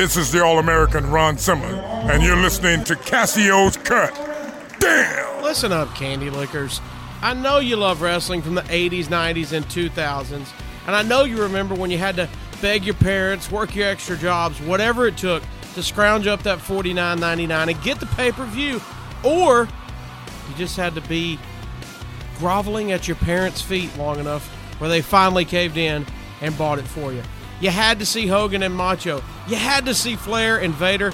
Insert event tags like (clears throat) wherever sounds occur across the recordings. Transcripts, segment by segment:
This is the All American Ron Simmons, and you're listening to Cassio's Cut. Damn! Listen up, candy lickers. I know you love wrestling from the 80s, 90s, and 2000s, and I know you remember when you had to beg your parents, work your extra jobs, whatever it took to scrounge up that $49.99 and get the pay per view, or you just had to be groveling at your parents' feet long enough where they finally caved in and bought it for you. You had to see Hogan and Macho. You had to see Flair and Vader.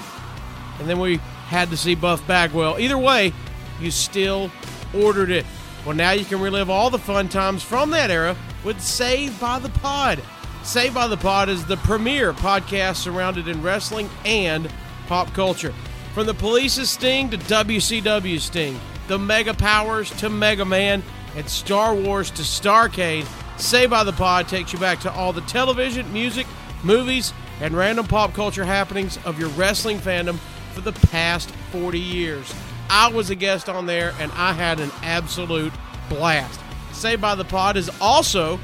And then we had to see Buff Bagwell. Either way, you still ordered it. Well, now you can relive all the fun times from that era with Saved by the Pod. Saved by the Pod is the premier podcast surrounded in wrestling and pop culture. From the police's sting to WCW sting, the Mega Powers to Mega Man, and Star Wars to Starcade, Saved by the Pod takes you back to all the television, music, movies, and random pop culture happenings of your wrestling fandom for the past 40 years. I was a guest on there and I had an absolute blast. Say by the Pod is also,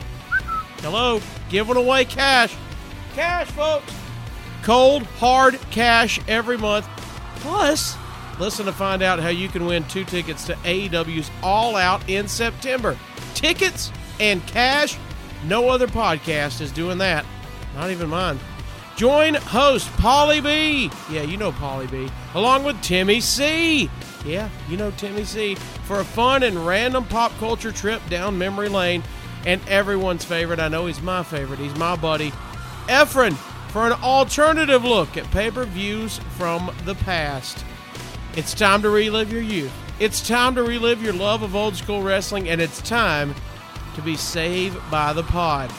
hello, giving away cash. Cash, folks. Cold, hard cash every month. Plus, listen to find out how you can win two tickets to AEW's All Out in September. Tickets and cash. No other podcast is doing that. Not even mine. Join host Polly B. Yeah, you know Polly B. Along with Timmy C. Yeah, you know Timmy C. For a fun and random pop culture trip down memory lane. And everyone's favorite, I know he's my favorite, he's my buddy, Efren, for an alternative look at pay per views from the past. It's time to relive your youth. It's time to relive your love of old school wrestling, and it's time to be saved by the pod.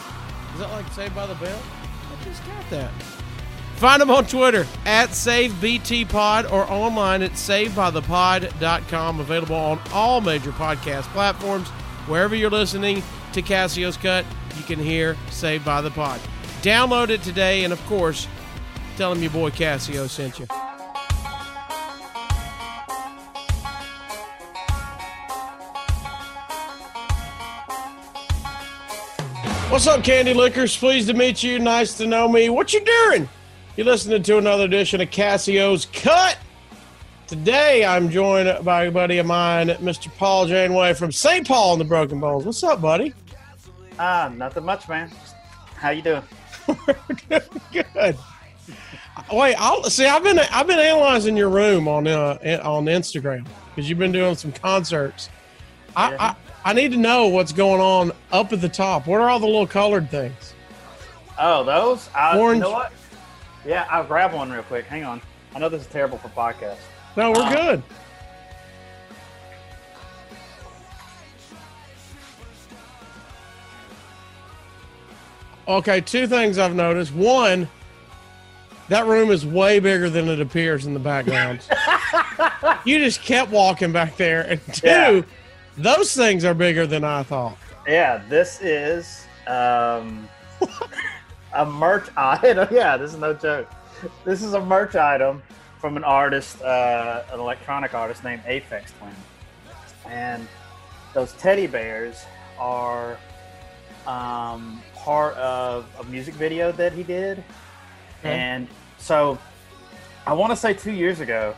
Is that like saved by the bell? I just got that. Find them on Twitter at SaveBTPod or online at SaveByThePod.com. Available on all major podcast platforms. Wherever you're listening to Cassio's Cut, you can hear Saved by the Pod. Download it today, and of course, tell them your boy Cassio sent you. What's up, Candy Lickers? Pleased to meet you. Nice to know me. What you doing? You're listening to another edition of Cassio's Cut. Today, I'm joined by a buddy of mine, Mr. Paul Janeway from St. Paul and the Broken Bones. What's up, buddy? Ah, nothing much, man. How you doing? (laughs) Good. Wait, I'll see. I've been I've been analyzing your room on uh, on Instagram because you've been doing some concerts. I, Yeah. I need to know what's going on up at the top. What are all the little colored things? Oh, those? I, Orange. You know what? Yeah, I'll grab one real quick. Hang on. I know this is terrible for podcast. No, we're Uh, good. Okay, two things I've noticed. One, that room is way bigger than it appears in the background. (laughs) you just kept walking back there. And two, Yeah. Those things are bigger than I thought. Yeah, this is um, (laughs) a merch item. (laughs) Yeah, this is no joke. This is a merch item from an artist, uh, an electronic artist named Aphex Twin. And those teddy bears are um, part of a music video that he did. Okay. And so I want to say two years ago,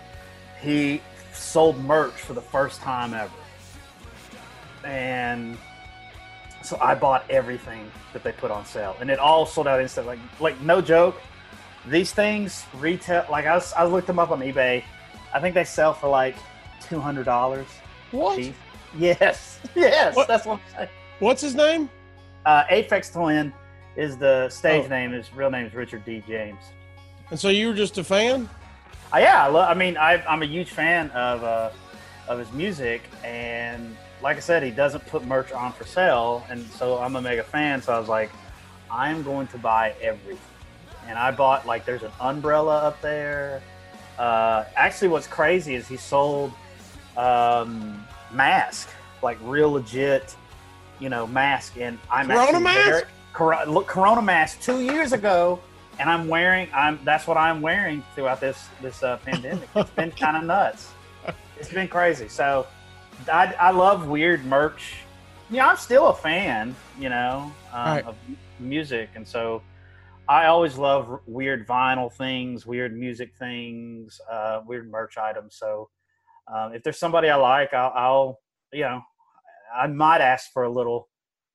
he sold merch for the first time ever. And so I bought everything that they put on sale, and it all sold out instantly. Like, like no joke, these things retail. Like I, was, I looked them up on eBay. I think they sell for like two hundred dollars. What? Yes, (laughs) yes, What? that's what I'm saying. What's his name? Uh, Aphex Twin is the stage Oh. name. His real name is Richard D. James. And so you were just a fan? Uh, yeah, I, love, I mean, I, I'm a huge fan of uh, of his music, and like I said, he doesn't put merch on for sale, and so I'm a mega fan. So I was like, I'm going to buy everything, and I bought like there's an umbrella up there. Uh, actually, what's crazy is he sold um, mask, like real legit, you know, mask, and I'm Corona mask? very- Cor- look, Corona mask two years ago, and I'm wearing. I'm that's what I'm wearing throughout this this uh, pandemic. It's been kind of nuts. It's been crazy. So, I, I love weird merch. Yeah, I'm still a fan, you know, um, Right. of music, and so I always love weird vinyl things, weird music things, uh, weird merch items. So um, if there's somebody I like, I'll, I'll, you know, I might ask for a little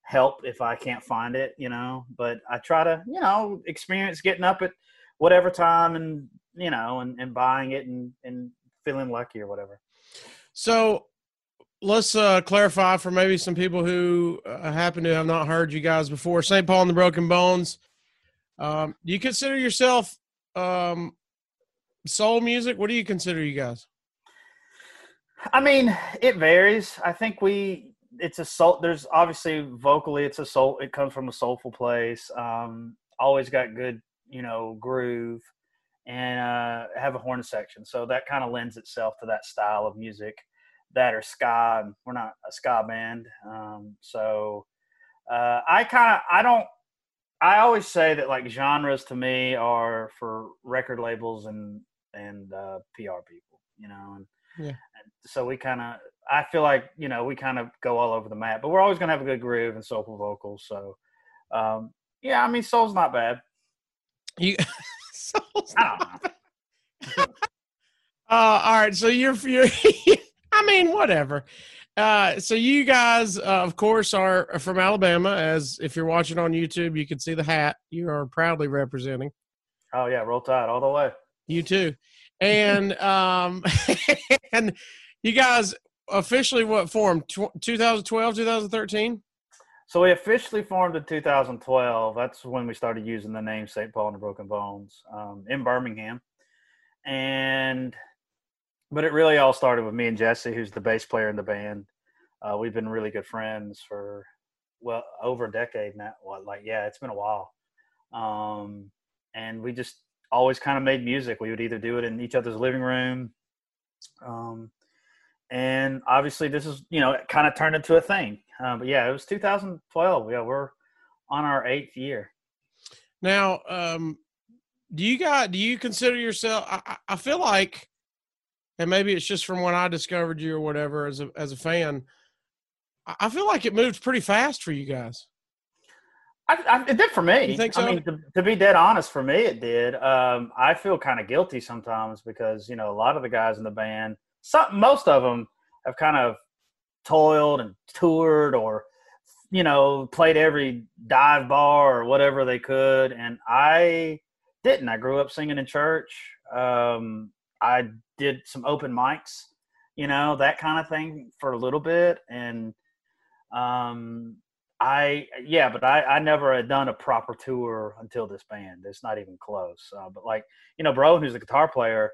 help if I can't find it, you know. But I try to, you know, experience getting up at whatever time and you know and, and buying it and and feeling lucky or whatever. So let's uh, clarify for maybe some people who uh, happen to have not heard you guys before. St. Paul and the Broken Bones. Um, do you consider yourself um, soul music? What do you consider you guys? I mean, it varies. I think we it's a soul. There's obviously vocally, it's a soul. It comes from a soulful place. Um, always got good, you know, groove, and uh, have a horn section. So that kind of lends itself to that style of music. That or ska. And we're not a ska band, um, so uh, I kind of I don't. I always say that like genres to me are for record labels and and uh, PR people, you know, and Yeah. and so we kind of I feel like you know we kind of go all over the map, but we're always gonna have a good groove and soulful vocals. So um, yeah, I mean, soul's not bad. You. (laughs) Soul's I don't know. (laughs) Uh, all right. So you're, you're I mean, whatever. Uh, so you guys, uh, of course, are from Alabama. As if you're watching on YouTube, you can see the hat you are proudly representing. Oh yeah, roll tide all the way. You too, and (laughs) um, (laughs) and you guys officially what formed Tw 2012, 2013. So we officially formed in 2012. That's when we started using the name St. Paul and the Broken Bones um, in Birmingham. And but it really all started with me and Jesse, who's the bass player in the band. Uh, we've been really good friends for well over a decade now. Like yeah, it's been a while. Um, and we just always kind of made music. We would either do it in each other's living room. Um, and obviously this is you know it kind of turned into a thing uh, but yeah it was 2012 yeah we're on our eighth year Now, um, do you guys do you consider yourself? I- I feel like, and maybe it's just from when I discovered you or whatever as a as a fan. I feel like it moved pretty fast for you guys. I, I, it did for me You think so? i mean to, to be dead honest for me it did um, i feel kind of guilty sometimes because you know a lot of the guys in the band some most of them have kind of toiled and toured or you know played every dive bar or whatever they could and i didn't i grew up singing in church um, i did some open mics you know that kind of thing for a little bit and um, I yeah, but I I never had done a proper tour until this band. It's not even close. Uh, but like you know, Bro, who's a guitar player,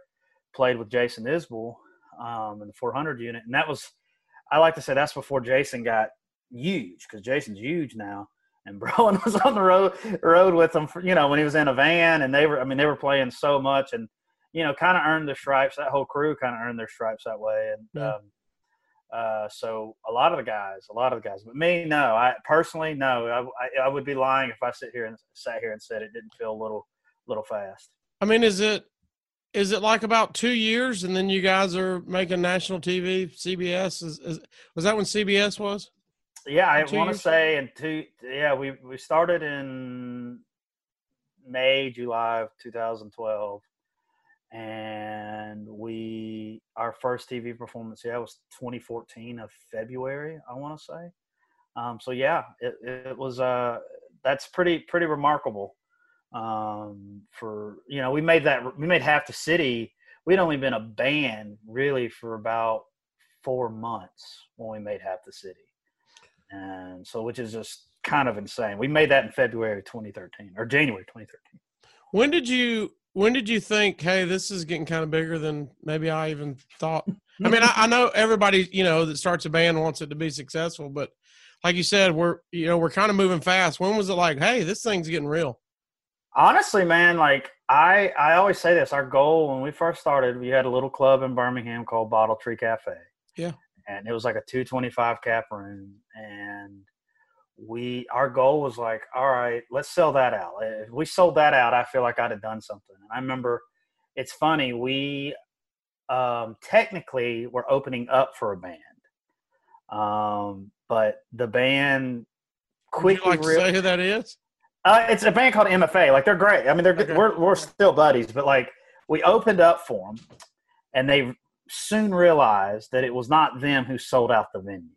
played with Jason Isbell um, in the 400 unit, and that was I like to say that's before Jason got huge because Jason's huge now. And (laughs) Browan was on the road road with them for you know when he was in a van, and they were I mean they were playing so much and you know kind of earned their stripes. That whole crew kind of earned their stripes that way, and. Yeah. Um, uh, so a lot of the guys, a lot of the guys, but me, no. I personally, no. I, I, I would be lying if I sit here and sat here and said it didn't feel a little, little fast. I mean, is it is it like about two years, and then you guys are making national TV? CBS is, is was that when CBS was? Yeah, I want to say in two. Yeah, we we started in May, July of 2012, and we our first TV performance. Yeah, was 2014 of February. I want to say. Um, so yeah, it, it was. Uh, that's pretty pretty remarkable. Um, for you know, we made that we made half the city. We'd only been a band really for about four months when we made half the city and so which is just kind of insane. We made that in February 2013 or January 2013. When did you when did you think, hey, this is getting kind of bigger than maybe I even thought? (laughs) I mean, I, I know everybody, you know, that starts a band wants it to be successful, but like you said, we're you know we're kind of moving fast. When was it like, hey, this thing's getting real? Honestly, man, like I I always say this, our goal when we first started, we had a little club in Birmingham called Bottle Tree Cafe. Yeah. And it was like a 225 cap room and we our goal was like, all right, let's sell that out. If we sold that out, I feel like I'd have done something. And I remember it's funny, we um technically were opening up for a band. Um but the band Would you quickly like say who that is? Uh, it's a band called MFA. Like they're great. I mean, they're Okay. we're we're still buddies, but like we opened up for them, and they soon realized that it was not them who sold out the venue,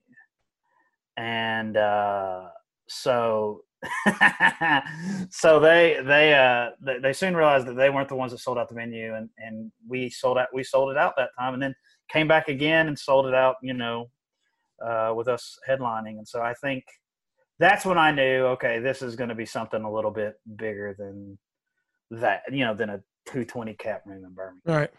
and uh, so (laughs) so they they uh they, soon realized that they weren't the ones that sold out the venue, and and we sold out we sold it out that time, and then came back again and sold it out. You know, uh, with us headlining, and so I think that's when I knew, okay, this is going to be something a little bit bigger than that, you know, than a 220 cap room in Birmingham. All right.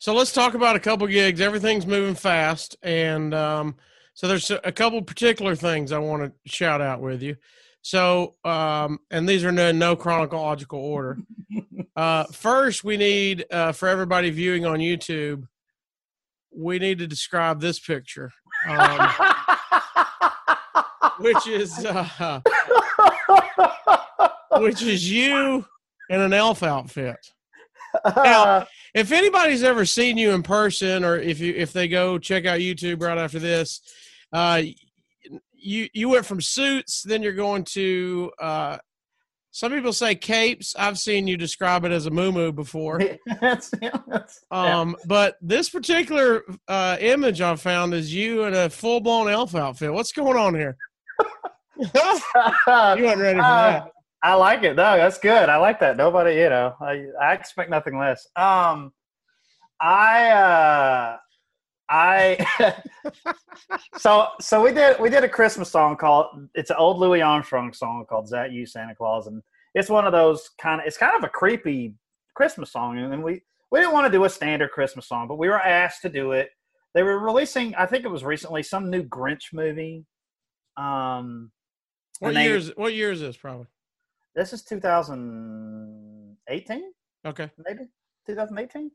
So let's talk about a couple gigs. Everything's moving fast, and um, so there's a couple particular things I want to shout out with you. So, um, and these are no, no chronological order. (laughs) Uh, first, we need uh, for everybody viewing on YouTube, we need to describe this picture, um, which is uh, which is you in an elf outfit. Now, if anybody's ever seen you in person, or if you if they go check out YouTube right after this, uh, you you went from suits, then you're going to. Uh, some people say capes. I've seen you describe it as a moo before. (laughs) that's, yeah, that's, yeah. Um, but this particular uh, image I found is you in a full blown elf outfit. What's going on here? (laughs) you weren't ready for Uh, that. I like it. No, that's good. I like that. Nobody, you know, I, I expect nothing less. Um, I, uh, I, (laughs) so, so we did, we did a Christmas song called, it's an old Louis Armstrong song called Is That You, Santa Claus? And it's one of those kind of, it's kind of a creepy Christmas song. And then we, we didn't want to do a standard Christmas song, but we were asked to do it. They were releasing, I think it was recently, some new Grinch movie. Um, What they- year is what year is this? Probably. this is 2018 Okay. maybe 2018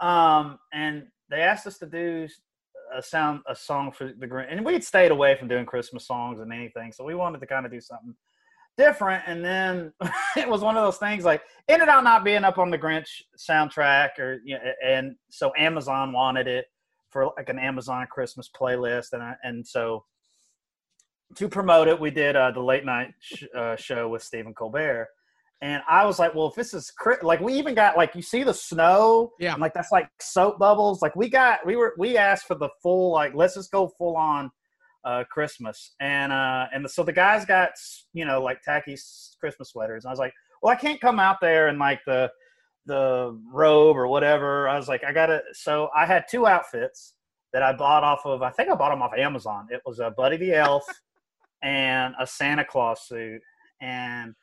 um and they asked us to do a sound a song for the Grinch, and we'd stayed away from doing christmas songs and anything so we wanted to kind of do something different and then (laughs) it was one of those things like ended up not being up on the grinch soundtrack or you know, and so amazon wanted it for like an amazon christmas playlist and I, and so to promote it we did uh, the late night sh- uh, show with stephen colbert and I was like, well, if this is cri- like, we even got like, you see the snow, Yeah. like that's like soap bubbles. Like we got, we were, we asked for the full, like, let's just go full on uh, Christmas, and uh, and so the guys got, you know, like tacky Christmas sweaters, and I was like, well, I can't come out there in like the the robe or whatever. I was like, I gotta. So I had two outfits that I bought off of. I think I bought them off Amazon. It was a Buddy the Elf (laughs) and a Santa Claus suit, and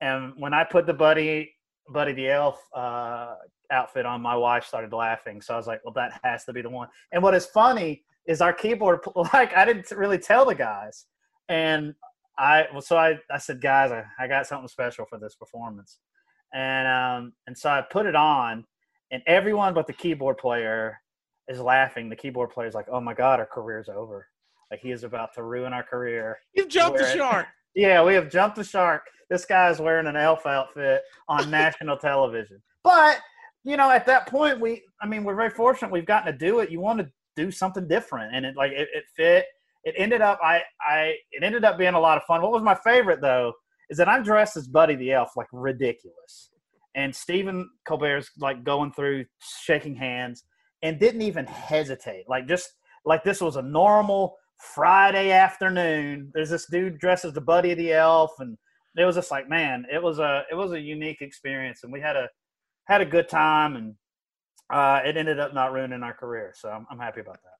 and when I put the Buddy Buddy the Elf uh, outfit on, my wife started laughing. So I was like, well, that has to be the one. And what is funny is our keyboard, (laughs) like I didn't really tell the guys, and I well, so I I said, guys, I, I got something special for this performance, and um and so I put it on, and everyone but the keyboard player is laughing. The keyboard player is like, oh my god, our career's over. Like he is about to ruin our career. You've jumped the shark. Yeah, we have jumped the shark. This guy's wearing an elf outfit on (laughs) national television. But, you know, at that point we I mean, we're very fortunate we've gotten to do it. You want to do something different and it like it, it fit. It ended up I I it ended up being a lot of fun. What was my favorite though is that I'm dressed as Buddy the Elf like ridiculous. And Stephen Colbert's like going through shaking hands and didn't even hesitate. Like just like this was a normal Friday afternoon. There's this dude dressed as the buddy of the elf, and it was just like, man, it was a it was a unique experience, and we had a had a good time, and uh, it ended up not ruining our career. So I'm, I'm happy about that.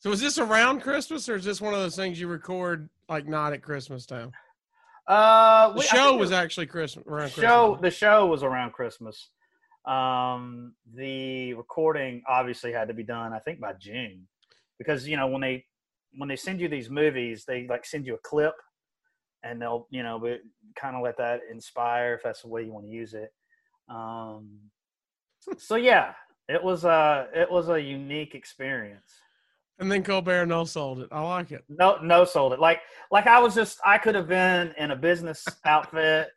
So is this around Christmas or is this one of those things you record like not at Christmas time? Uh, The we- I show think was actually Christmas around Christmas. show the show was around Christmas. Um, the recording obviously had to be done, I think, by June, because you know when they when they send you these movies, they like send you a clip, and they'll you know kind of let that inspire if that's the way you want to use it. Um, so yeah, it was a it was a unique experience. And then Colbert no sold it. I like it. No, no, sold it. Like, like I was just, I could have been in a business outfit,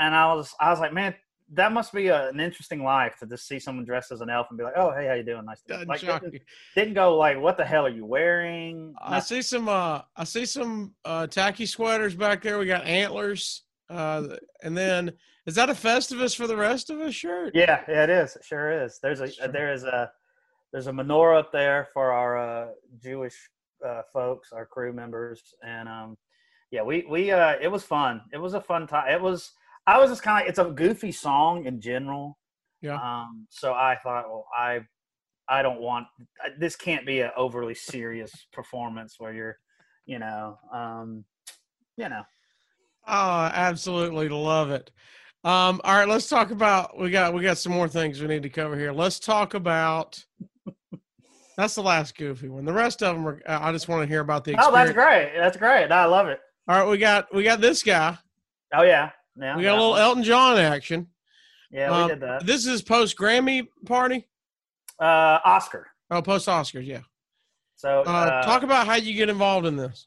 and I was, I was like, man, that must be a, an interesting life to just see someone dressed as an elf and be like, oh, hey, how you doing? Nice to Like, didn't, you. didn't go like, what the hell are you wearing? I see some uh I see some uh tacky sweaters back there. We got antlers. Uh, and then is that a Festivus for the rest of us shirt? Yeah, yeah, it is. It sure is. There's a Sure. there is a there's a menorah up there for our uh, Jewish uh, folks, our crew members, and um, yeah, we we uh, it was fun. It was a fun time. It was. I was just kind of. It's a goofy song in general. Yeah. Um. So I thought, well, I I don't want this. Can't be an overly serious performance where you're, you know, um, you know. Oh, I absolutely love it. Um, all right, let's talk about we got we got some more things we need to cover here. Let's talk about (laughs) that's the last goofy one. The rest of them are I just want to hear about the Oh, that's great. That's great. I love it. All right, we got we got this guy. Oh yeah. Yeah. We got a little. Elton John action. Yeah, Um, we did that. This is post Grammy party. Uh, Oscar. Oh, post Oscars, yeah. So Uh, uh, talk about how you get involved in this.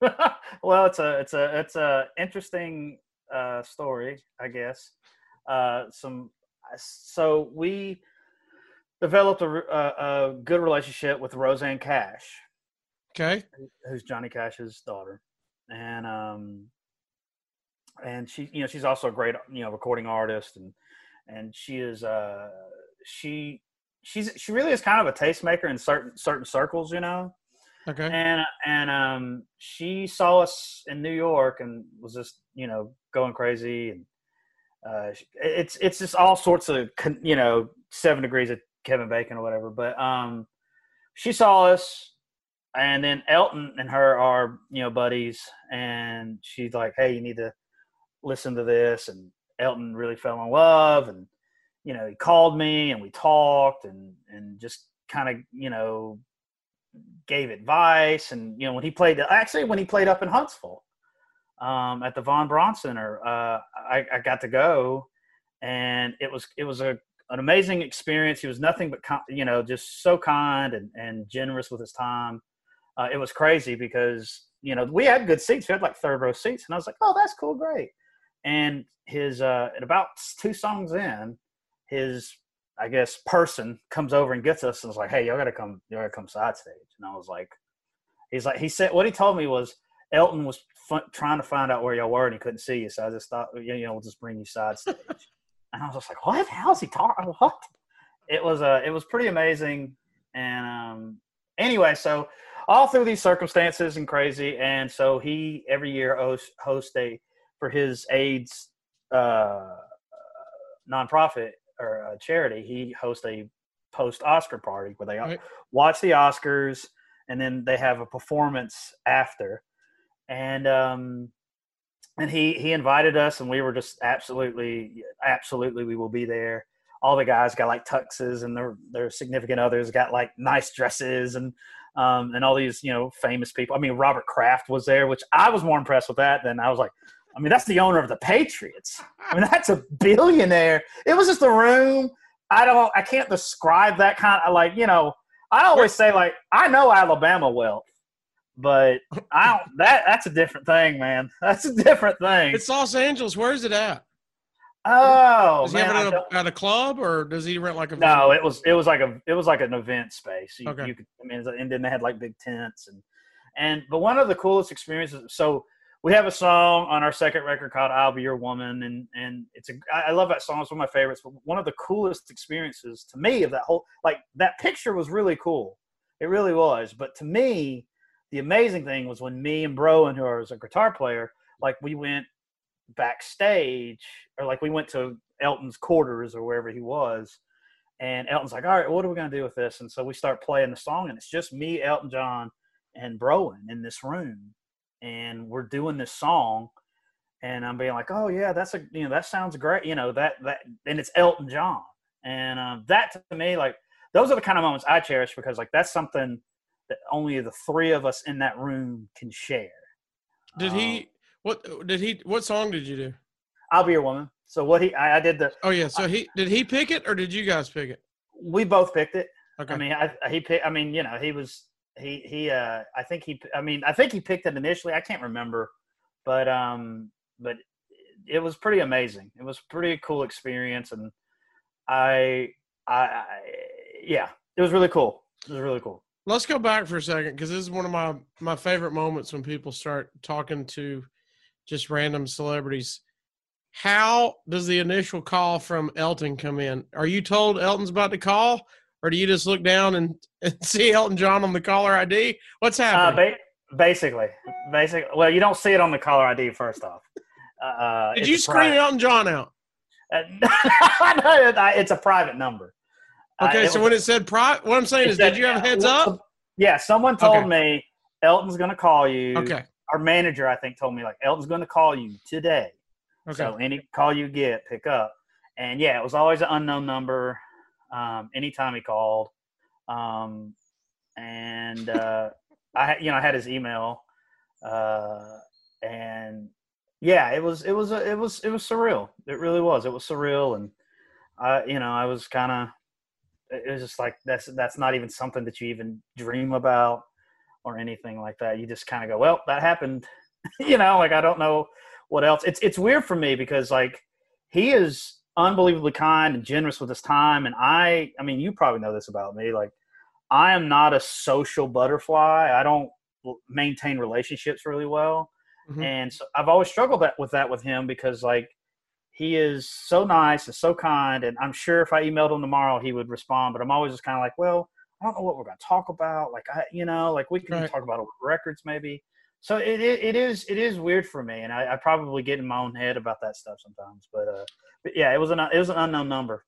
(laughs) well, it's a it's a it's a interesting uh, story, I guess. Uh, some so we developed a, a, a good relationship with Rosanne Cash, Okay. who's Johnny Cash's daughter, and um, and she you know she's also a great you know recording artist, and and she is uh she she's she really is kind of a tastemaker in certain certain circles, you know Okay. and and um she saw us in New York and was just you know going crazy and uh it's it's just all sorts of you know seven degrees of Kevin Bacon or whatever but um she saw us and then Elton and her are you know buddies and she's like hey you need to listen to this and Elton really fell in love and you know he called me and we talked and and just kind of you know gave advice and you know when he played actually when he played up in huntsville um, at the von braun center uh, I, I got to go and it was it was a an amazing experience. He was nothing but you know just so kind and, and generous with his time. Uh, it was crazy because you know we had good seats. We had like third row seats and i was like oh that's cool great and his uh at about two songs in his I guess person comes over and gets us and was like, "Hey, y'all gotta come, y'all gotta come side stage." And I was like, "He's like," he said, what he told me was Elton was fun, trying to find out where y'all were and he couldn't see you, so I just thought, you know, we'll just bring you side stage. (laughs) and I was just like, "What? How's he talking? What?" It was uh, it was pretty amazing. And um, anyway, so all through these circumstances and crazy, and so he every year hosts host a for his AIDS uh, nonprofit or a charity, he hosts a post Oscar party where they Right. watch the Oscars and then they have a performance after. And um, and he he invited us, and we were just absolutely absolutely we will be there. All the guys got like tuxes, and their their significant others got like nice dresses, and um, and all these you know famous people. I mean, Robert Kraft was there, which I was more impressed with that than I was like. I mean, that's the owner of the Patriots. I mean, that's a billionaire. It was just a room. I don't. I can't describe that kind of like you know. I always say like I know Alabama wealth, but I don't. That that's a different thing, man. That's a different thing. It's Los Angeles. Where's it at? oh Does he man, have it at a, at a club or does he rent like a no, it was it was like a it was like an event space. You, Okay. you could, I mean, and then they had like big tents and and but one of the coolest experiences. So we have a song on our second record called "I'll Be Your Woman," and and it's a I love that song. It's one of my favorites. But one of the coolest experiences to me of that whole like that picture was really cool. It really was. But to me, the amazing thing was when me and Browan, who was a guitar player, like we went backstage or like we went to Elton's quarters or wherever he was. And Elton's like, all right, what are we going to do with this? And so we start playing the song, and it's just me, Elton John, and Browan in this room. And we're doing this song. And I'm being like, oh, yeah, that's a, you know, that sounds great. You know, that, that, and it's Elton John. And um, that to me, like, those are the kind of moments I cherish because, like, that's something that only the three of us in that room can share. Did Um, he? What did he? What song did you do? I'll be your woman. So what he, I, I did the, Oh yeah. So he did he pick it or did you guys pick it? we both picked it. Okay. I mean, I, he picked. I mean, you know, he was he he. uh I think he. I mean, I think he picked it initially. I can't remember, but um, but it was pretty amazing. It was pretty cool experience, and I, I, I yeah, it was really cool. It was really cool. Let's go back for a second because this is one of my my favorite moments when people start talking to just random celebrities. how does the initial call from Elton come in? Are you told Elton's about to call, or do you just look down and, and (laughs) see Elton John on the caller ID? What's Uh, happening? ba- basically, basic. Well, you don't see it on the caller ID first off. Uh, Did you a screen Elton John out? Uh, (laughs) it's a private number. Uh, Okay, so was- when it said pri, what I'm saying is, said- did you have a heads up? Yeah, someone told Okay. me Elton's going to call you. Okay, Our manager, I think, told me like Elton's going to call you today. okay. So any call you get, pick up. And yeah, it was always an unknown number. Um, anytime he called, um, and uh, I, you know, I had his email, uh, and yeah, it was, it was, it was, it was surreal. It really was. It was surreal, and I, you know, I was kind of, it was just like that's that's not even something that you even dream about or anything like that. You just kind of go, well, that happened. (laughs) you know, like I don't know what else. It's it's weird for me because like he is unbelievably kind and generous with his time, and I I mean you probably know this about me. Like I am not a social butterfly. I don't maintain relationships really well, Mhm. and so I've always struggled that, with that with him because like he is so nice and so kind, and I'm sure if I emailed him tomorrow he would respond. But I'm always just kind of like, well, I don't know what we're going to talk about. Like I, you know, like we can Right. talk about records maybe. So it, it, it is it is weird for me, and I, I probably get in my own head about that stuff sometimes. But uh, but yeah, it was an it was an unknown number.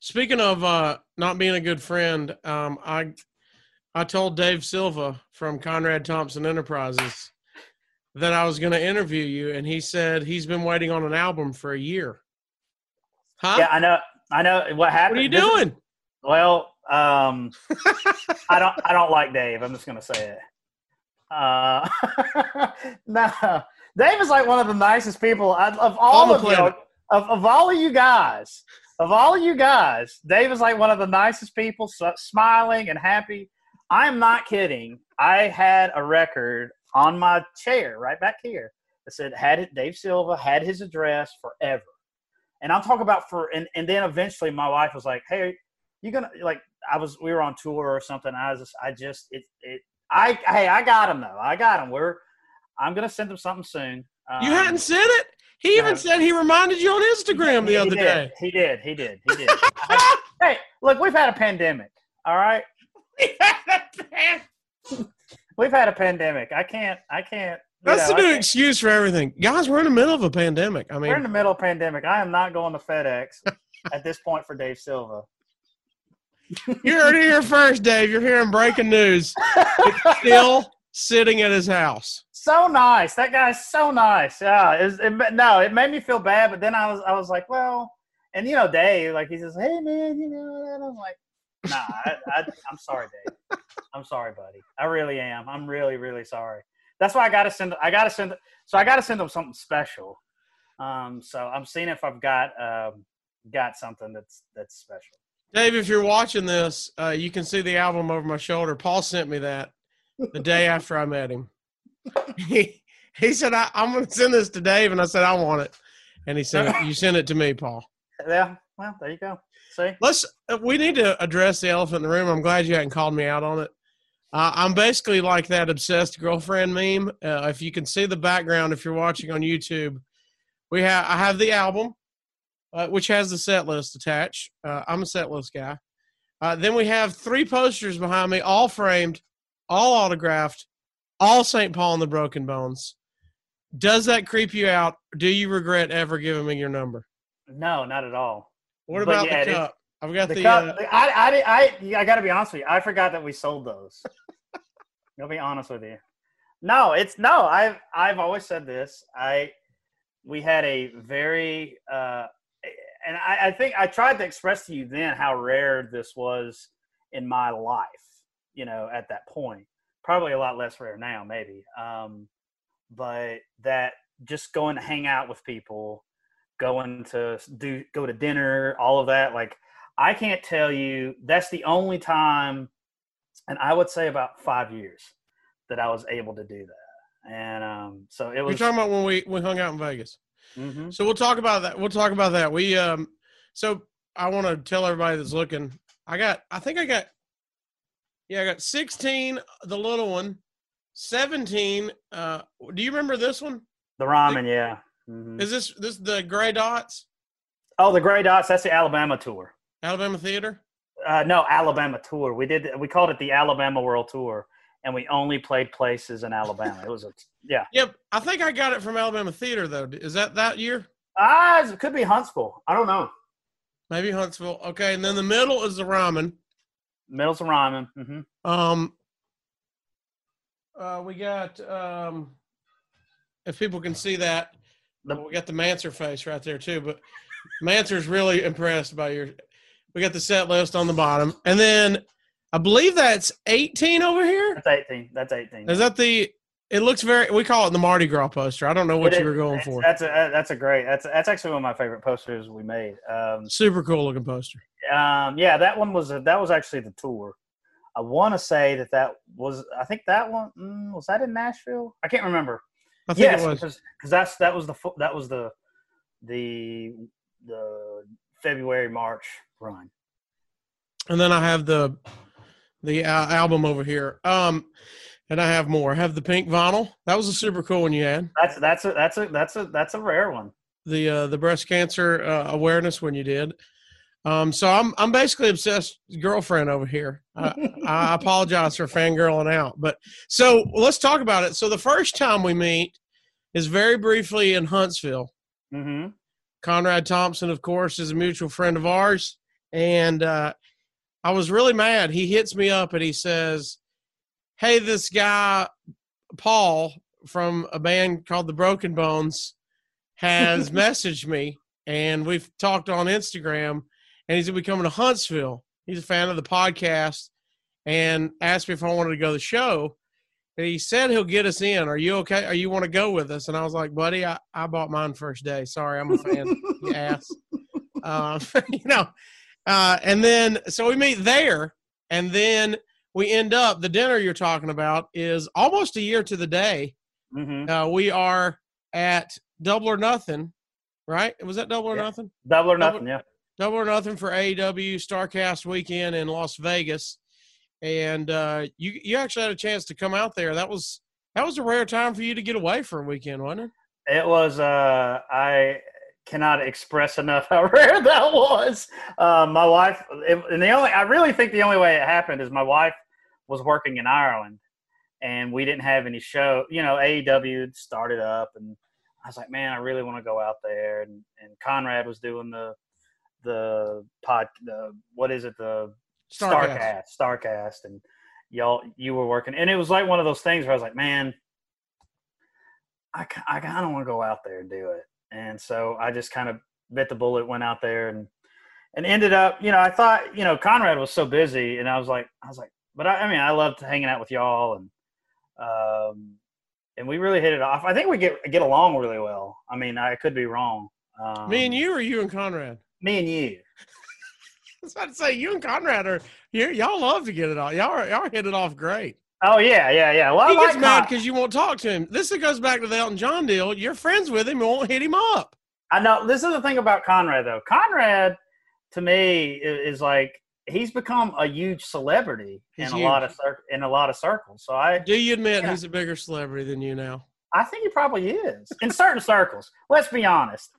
Speaking of uh, not being a good friend, um, I I told Dave Silva from Conrad Thompson Enterprises that I was going to interview you, and he said he's been waiting on an album for a year. Huh? Yeah, I know I know what happened. what are you This is- doing? well, um, (laughs) I don't I don't like Dave. I'm just gonna say it. Uh, (laughs) no, Dave is like one of the nicest people I, of all the of you. Of, of all of you guys, of all of you guys, Dave is like one of the nicest people, so, smiling and happy. I am not kidding. I had a record on my chair right back here that said had it Dave Silva had his address forever. And I'm talking about for and, and then eventually my wife was like, Hey, you gonna like I was we were on tour or something. I was just I just it it I hey I got him though. I got him. We're I'm gonna send him something soon. You Um, hadn't sent it. He even no. said he reminded you on Instagram the he other did. day. He did. He did. He did. (laughs) hey, look, we've had a pandemic. All right, (laughs) we've had a pandemic. I can't. I can't. That's know, the new excuse for everything, guys. We're in the middle of a pandemic. I mean, We're in the middle of a pandemic. I am not going to FedEx (laughs) at this point for Dave Silva. You heard it here first, Dave. You're hearing breaking news. Still sitting at his house. so nice. That guy's so nice. Yeah. It, was- it, no, it made me feel bad, but then I was, I was like, well, and you know, Dave, like he says, hey man, you know, and I'm like, nah, I, I'm sorry, Dave. I'm sorry, buddy. I really am. I'm really, really sorry. That's why I got to send. I got to send. So I got to send them something special. Um, so I'm seeing if I've got um, got something that's that's special. Dave, if you're watching this, uh, you can see the album over my shoulder. Paul sent me that the day after I met him. He, he said, I, I'm going to send this to Dave. And I said, I want it. And he said. You sent it to me, Paul. Yeah. Well, there you go. See. Let's, uh, we need to address the elephant in the room. I'm glad you hadn't called me out on it. Uh, I'm basically like that obsessed girlfriend meme. Uh, if you can see the background, if you're watching on YouTube, we have I have the album, uh, which has the set list attached. Uh, I'm a set list guy. Uh, then we have three posters behind me, all framed, all autographed, all St. Paul and the Broken Bones. Does that creep you out? Do you regret ever giving me your number? No, not at all. What But about yeah, the cup? I've got The the, cup, uh, I, I, I, I got to be honest with you. I forgot that we sold those. (laughs) I'll be honest with you. No, it's no. I've I've always said this. I we had a very uh, and I, I think I tried to express to you then how rare this was in my life. You know, at that point, probably a lot less rare now, maybe. Um, but that just going to hang out with people, going to do go to dinner, all of that, like I can't tell you. That's the only time, and I would say about five years that I was able to do that. And um, so it was. you're talking about when we, we hung out in Vegas. Mhm. So we'll talk about that. We'll talk about that. We um so I want to tell everybody that's looking. I got I think I got yeah, I got 16 the little one, 17 uh do you remember this one? The Ryman, yeah. Mhm. Is this this the Gray Dots Oh, the Gray Dots. That's the Alabama tour. Alabama Theater? Uh, no, Alabama tour. We did. We called it the Alabama World Tour, and we only played places in Alabama. It was a yeah. (laughs) Yep, I think I got it from Alabama Theater though. Is that that year? Ah, it could be Huntsville. I don't know. Maybe Huntsville. Okay, and then the middle is the Ryman. Middle's of Ryman. hmm Um, uh, we got um, if people can see that, The- we got the Manser face right there too. But Manser's really impressed by your. We got the set list on the bottom, and then I believe that's 18 over here. That's eighteen. That's eighteen. Is that the? It looks very. We call it the Mardi Gras poster. I don't know what It you were going for. That's a that's a great. That's that's actually one of my favorite posters we made. Um, Super cool looking poster. um, yeah, that one was a, that was actually the tour. I want to say that that was. I think that one mm, was that in Nashville. I can't remember. I think yes, it was. because because that's that was the that was the the the February March run. and then I have the the uh, album over here. Um, and I have more. I have the pink vinyl. That was a super cool one you had. That's that's a that's a that's a that's a rare one. The uh, the breast cancer uh, awareness one you did. Um, so I'm I'm basically obsessed girlfriend over here. I, (laughs) I apologize for fangirling out, but so let's talk about it. So the first time we meet is very briefly in Huntsville. Mm-hmm. Conrad Thompson, of course, is a mutual friend of ours. And uh, I was really mad. He hits me up and he says, Hey, this guy, Paul, from a band called the Broken Bones, has (laughs) messaged me and we've talked on Instagram and he's going to be coming to Huntsville. He's a fan of the podcast and asked me if I wanted to go to the show. And he said he'll get us in. Are you okay? Are you want to go with us? And I was like, buddy, I, I bought mine first day. Sorry, I'm a fan. (laughs) ass. Um, (laughs) you know, uh, and then so we meet there, and then we end up. The dinner you're talking about is almost a year to the day. Mm-hmm. Uh, we are at Double or Nothing, right? Was that Double or Yeah. Nothing? Double or Double- nothing. Yeah. Double or Nothing for AEW Starcast weekend in Las Vegas, and uh, you you actually had a chance to come out there. That was that was a rare time for you to get away for a weekend, wasn't it? It was. Uh, I cannot express enough (laughs) how rare that was. Uh, my wife, it, and the only I really think the only way it happened is my wife was working in Ireland, and we didn't have any show. You know, AEW started up, and I was like, man, I really want to go out there. And and Conrad was doing the the pod, the what is it, the Starcast. Starcast, Starcast, and y'all you were working, and it was like one of those things where I was like, man, I I kind of want to go out there and do it, and so I just kind of bit the bullet, went out there, and and ended up, you know, I thought, you know, Conrad was so busy, and I was like, I was like, but I, I mean, I loved hanging out with y'all, and um, and we really hit it off. I think we get get along really well. I mean, I could be wrong. Um, Me and you, or you and Conrad? me and you. (laughs) I was about to say you and Conrad are you y'all love to get it off. Y'all are, y'all hit it off great. Oh yeah, yeah, yeah. Well, He I gets like mad because you won't talk to him. This goes back to the Elton John deal. You're friends with him, and won't hit him up. I know this is the thing about Conrad though. Conrad to me is like he's become a huge celebrity He's in a lot of cir- in a lot of circles. So I Do you admit Yeah. he's a bigger celebrity than you now? I think he probably is in certain circles. Let's be honest.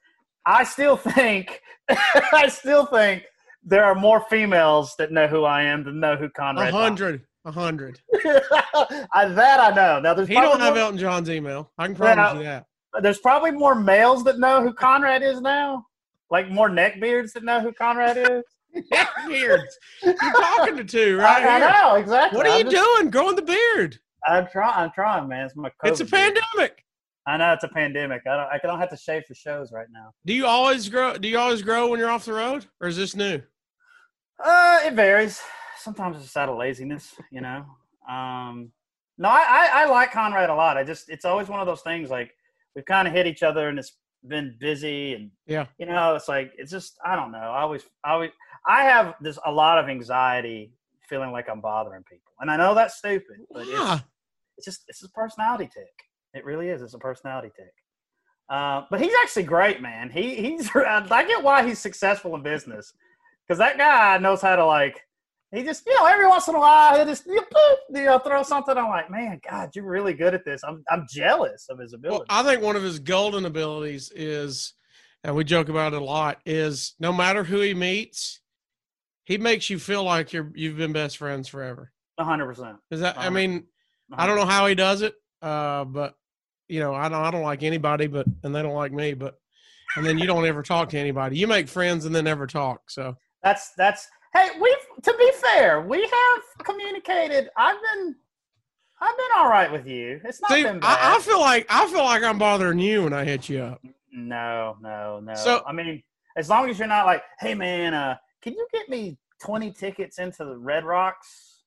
I still think (laughs) I still think there are more females that know who I am than know who A Conrad. hundred, a hundred. (laughs) That I know. Now there's He don't have more, Elton John's email. I can promise you that. there's probably more males that know who Conrad is now. Like more neckbeards that know who Conrad is. (laughs) Beards. You're talking to two (laughs) right I, I know exactly. What are I'm you just- doing? Growing the beard. I'm trying. I'm trying, man. It's my. COVID It's a COVID beard. pandemic. I know it's a pandemic. I don't. I don't have to shave for shows right now. Do you always grow? Do you always grow when you're off the road, or is this new? Uh, it varies. Sometimes it's just out of laziness, you know. Um, no, I, I, I like Conrad a lot. I just it's always one of those things like we've kind of hit each other and it's been busy and Yeah. you know it's like it's just I don't know. I always I always I have this a lot of anxiety feeling like I'm bothering people, and I know that's stupid, but it's, Ah, it's just it's a personality tic. It really is. It's a personality tic. Uh, but he's actually great, man. He he's (laughs) I get why he's successful in business because that guy knows how to like he just, you know, every once in a while, he'll just, you, know, you know, throw something. I'm like, man, God, you're really good at this. I'm, I'm jealous of his ability. Well, I think one of his golden abilities is, and we joke about it a lot, is no matter who he meets, he makes you feel like you're you've been best friends forever. hundred percent. Is that? I mean, I don't know how he does it, uh, but you know, I don't, I don't like anybody, but and they don't like me, but and then you don't ever talk to anybody. You make friends and then never talk. So that's that's hey, we've to be fair, we have communicated. I've been I've been all right with you. It's not See, been bad. I, I feel like I feel like I'm bothering you when I hit you up. no, no, no. So- I mean, as long as you're not like, hey man, uh, can you get me twenty tickets into the Red Rocks?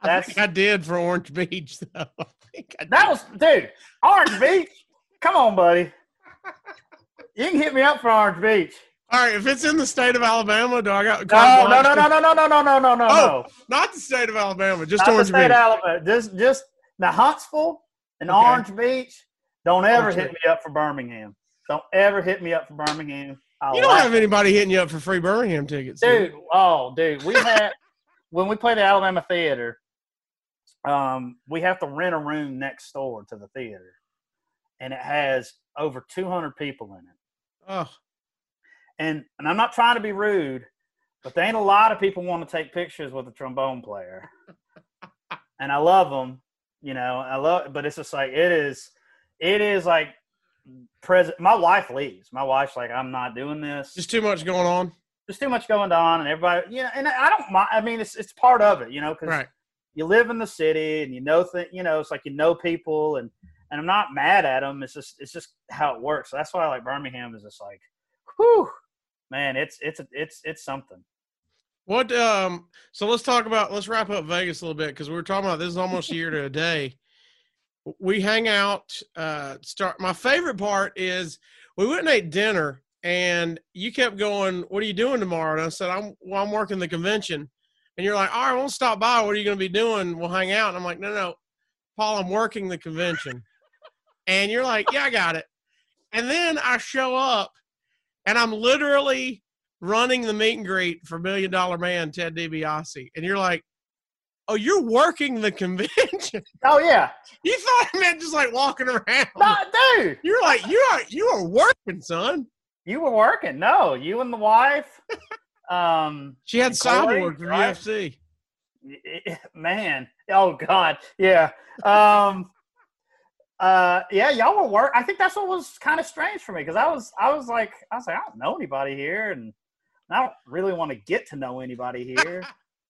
I That's think I did for Orange Beach (laughs) though. I I that was dude, Orange Beach. Come on, buddy. You can hit me up for Orange Beach. All right, if it's in the state of Alabama, do I got No, carte no, no, no, no, no, no, no, no, no, Oh, no. not the state of Alabama, just Not the state Beach. of Alabama. Just, just now Huntsville and Okay. Orange Beach. Don't ever Okay. hit me up for Birmingham. Don't ever hit me up for Birmingham. I'll You don't have anybody hitting you up for free Birmingham tickets, you? dude. Oh, dude, we had (laughs) when we play the Alabama Theater. Um, we have to rent a room next door to the theater, and it has over 200 people in it. Oh, And and I'm not trying to be rude, but there ain't a lot of people want to take pictures with a trombone player. (laughs) and I love them, you know. I love, but it's just like it is. It is like present. My wife leaves. My wife's like, I'm not doing this. just too much going on. there's too much going on, and everybody, you know. And I don't mind. I mean, it's it's part of it, you know, because Right. you live in the city and you know th- you know it's like you know people and and I'm not mad at them. It's just it's just how it works. So that's why I like Birmingham is just like, whew, man, it's it's it's it's something. What um so let's talk about let's wrap up Vegas a little bit because we were talking about this is almost a year to a day. We hang out, uh start my favorite part is we went and ate dinner and you kept going, What are you doing tomorrow? And I said, I'm well, I'm working the convention. And you're like, All right, we'll stop by. What are you gonna be doing? We'll hang out. And I'm like, No, no, Paul, I'm working the convention. and you're like, Yeah, I got it. And then I show up and I'm literally running the meet and greet for Million Dollar Man Ted DiBiase, and you're like, "Oh, you're working the (laughs) convention." Oh yeah, you thought I meant just like walking around. no, dude, You're like, you are you are working, son. you were working. No, you and the wife. (laughs) Um, She had cyborg from right? UFC. (laughs) man, oh god, yeah. Um, uh, yeah, y'all were work. I think that's what was kind of strange for me because I was, I was like, I was like, I don't know anybody here, and I don't really want to get to know anybody here.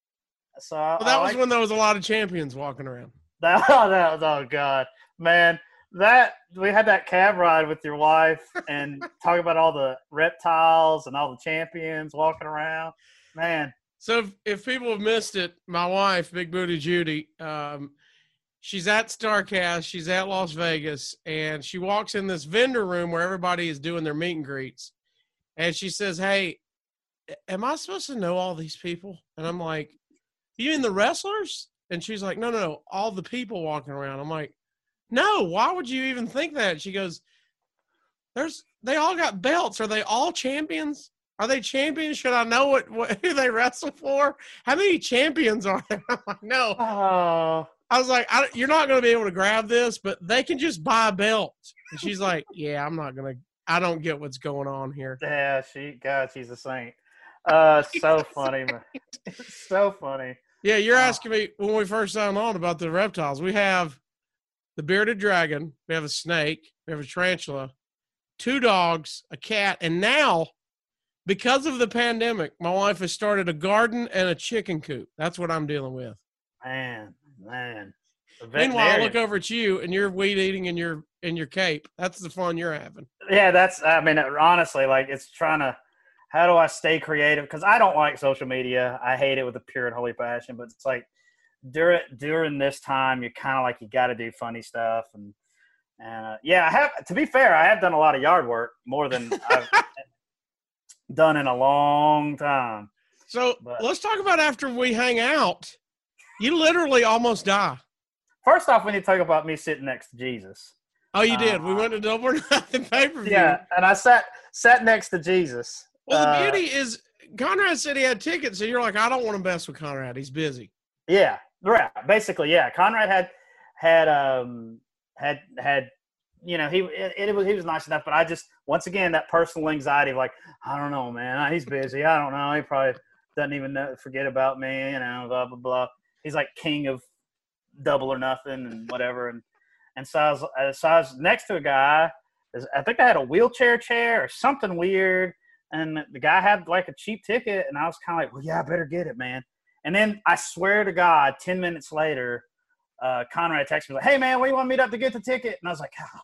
(laughs) so Well, that I was like- when there was a lot of champions walking around. that, (laughs) that was oh god, man. That we had that cab ride with your wife (laughs) and talk about all the reptiles and all the champions walking around. Man, So if, if people have missed it, my wife, Big Booty Judy, um, she's at Starcast, she's at Las Vegas, and she walks in this vendor room where everybody is doing their meet and greets. And she says, Hey, am I supposed to know all these people? And I'm like, You mean the wrestlers? And she's like, No, no, no, all the people walking around. I'm like, No, why would you even think that? She goes, There's they all got belts. Are they all champions? Are they champions? Should I know what, what (laughs) who they wrestle for? How many champions are there? (laughs) I'm like, no. oh, I was like, I, you're not going to be able to grab this, but they can just buy a belt. And she's like, (laughs) yeah, I'm not going to. I don't get what's going on here. yeah, she, God, she's a saint. Uh, (laughs) so funny, man. (laughs) So funny. Yeah, you're Oh. asking me when we first signed on about the reptiles. We have the bearded dragon, we have a snake, we have a tarantula, two dogs, a cat, and now, because of the pandemic, my wife has started a garden and a chicken coop. That's what I'm dealing with. Man, man. Meanwhile, I look over at you and you're weed eating in your in your cape. That's the fun you're having. yeah, that's. I mean, honestly, like it's trying to. How do I stay creative? Because I don't like social media. I hate it with a pure and holy passion. But it's like during during this time, you're kind of like you got to do funny stuff and and uh, yeah, I have. To be fair, I have done a lot of yard work more than I've (laughs) done in a long time. So But- let's talk about after we hang out. You literally almost die. First off, we need to talk about me sitting next to Jesus. Oh, you did. We Uh, went to double or nothing (laughs) pay per view. Yeah, and I sat sat next to Jesus. Well, the Uh, beauty is Conrad said he had tickets, so you're like, I don't want to mess with Conrad. He's busy. Yeah, right. Basically, yeah. Conrad had had um had had you know he it, it was he was nice enough, but I just once again that personal anxiety of like I don't know, man. He's busy. I don't know. He probably doesn't even know, forget about me. You know, blah blah blah. He's like king of double or nothing and whatever. And and so I was so I was next to a guy. I think I had a wheelchair chair or something weird, and the guy had like a cheap ticket, and I was kind of like, well, yeah, I better get it, man. And then I swear to God, ten minutes later, uh, Conrad texted me like, "Hey man, where you want to meet up to get the ticket?" And I was like, oh,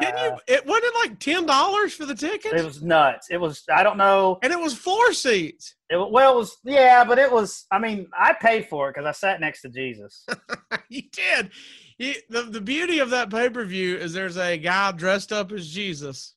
Didn't you? It wasn't like ten dollars for the ticket. It was nuts. It was. I don't know. and it was four seats. It, well, it was. Yeah, but it was. I mean, I paid for it because I sat next to Jesus. (laughs) you did. You, the the beauty of that pay per view is there's a guy dressed up as Jesus,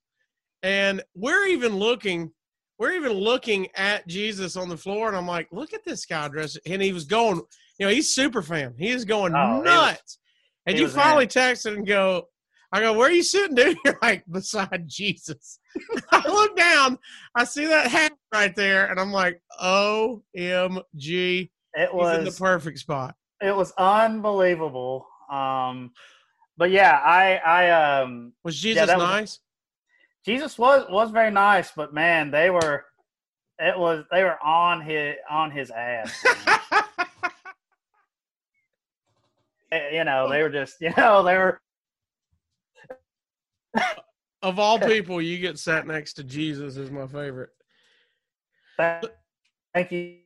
and we're even looking. We're even looking at Jesus on the floor, and I'm like, "Look at this guy dressed." And he was going, you know, he's super fan. He is going Oh, he was- nuts. and you finally in. texted and go, I go, where are you sitting, dude? (laughs) You're like, beside Jesus. (laughs) I look down, I see that hat right there, and I'm like, OMG. It He's in the perfect spot. It was unbelievable. Um, but yeah, I, I, um, Was Jesus was- nice? Jesus was was very nice, but man, they were. It was they were on his on his ass. (laughs) Eh, you know, they were just you know they were of all (laughs) people, you get sat next to Jesus is my favorite. thank you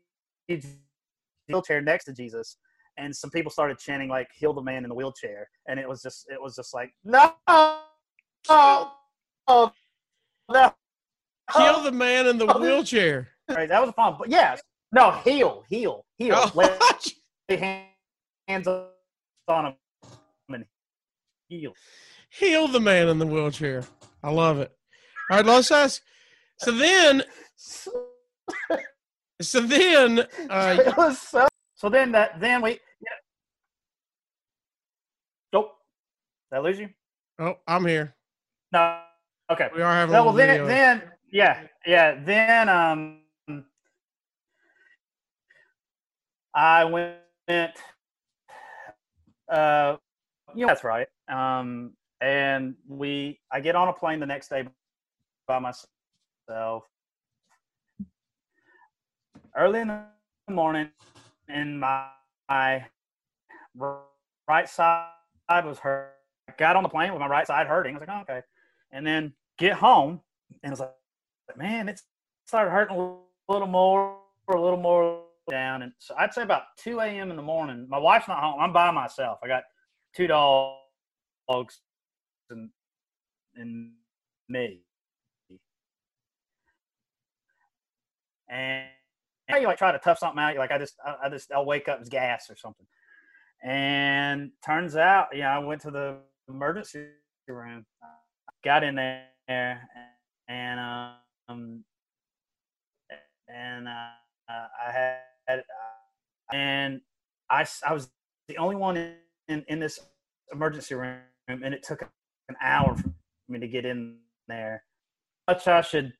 wheelchair next to Jesus, and some people started chanting like "Heal the man in the wheelchair," and it was just it was just like no, no, no, no. Kill the man in the (laughs) wheelchair. Right, that was a problem. but yes, no, heal, heal, heal. Oh, Lay (laughs) hands on him and heal. Heal the man in the wheelchair. I love it. All right, let's ask. So then, so then, uh, (laughs) so. So then that then we. Yeah. Nope. Did I lose you? oh, I'm here. No. Okay. We are having No, a well then, video. then yeah, yeah. Then um, I went. Uh, yeah, that's right. Um, and we, I get on a plane the next day by myself. Early in the morning, and my, my right side was hurt. I got on the plane with my right side hurting. I was like, oh, okay. And then get home, and it's like, man, it started hurting a little more, a little more down. And so I'd say about 2 a.m. in the morning. My wife's not home. I'm by myself. I got two dogs and and me. And you like try to tough something out. You're like, I just, I, I just, I'll wake up as gas or something. And turns out, yeah, I went to the emergency room, got in there, and um, and uh, I had, and I, I was the only one in, in this emergency room, and it took an hour for me to get in there. Much I should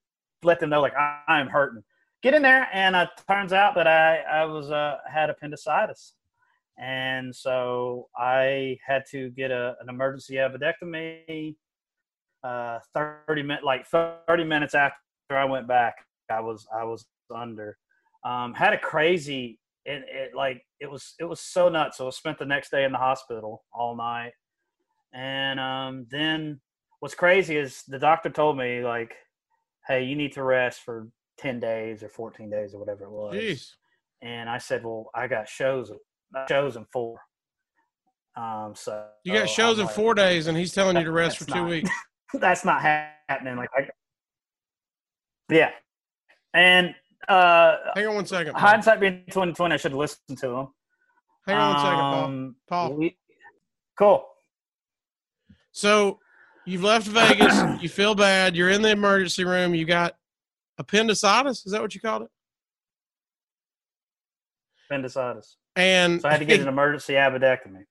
let them know, like I, I'm hurting. Get in there, and uh, turns out that I I was uh, had appendicitis, and so I had to get a, an emergency appendectomy. Uh, thirty minutes, like thirty minutes after I went back, I was I was under. Um, had a crazy it, it like it was it was so nuts. So I spent the next day in the hospital all night, and um, then what's crazy is the doctor told me like, "Hey, you need to rest for ten days or fourteen days or whatever it was." Jeez. And I said, "Well, I got shows shows in four." Um, so You got shows I'm in like, four days, and he's telling you to rest for two not- weeks. (laughs) that's not happening. Like, I, yeah, and uh, Hang on one second. Paul. hindsight being twenty twenty, I should listen to him. Hang on one second, Paul. Um, Paul. we- cool. So you've left Vegas. (clears throat) you feel bad. You're in the emergency room. You got appendicitis. Is that what you called it? Appendicitis. And So I had to get (laughs) an emergency appendectomy.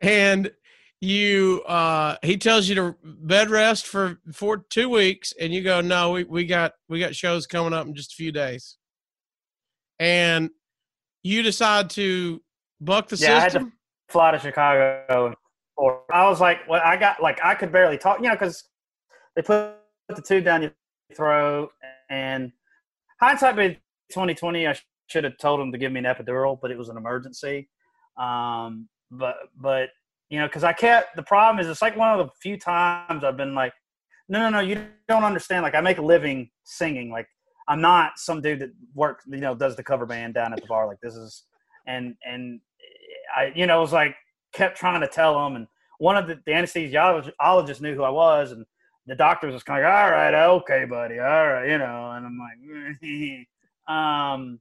and you uh he tells you to bed rest for for two weeks and you go no we, we got we got shows coming up in just a few days and you decide to buck the Yeah, I had system to fly to Chicago. Or I was like, well, I got like I could barely talk, you know, because they put the tube down your throat. And hindsight being twenty twenty, I should have told them to give me an epidural, but it was an emergency. Um, but but you know, because I kept the problem is it's like one of the few times I've been like, no, no, no, you don't understand. Like I make a living singing. Like I'm not some dude that works, you know, does the cover band down at the bar. Like this is, and and I, you know, was like kept trying to tell them, and one of the, the anesthesiologist knew who I was, and the doctor was kind of like, all right, okay, buddy, all right, you know, and I'm like, (laughs) um,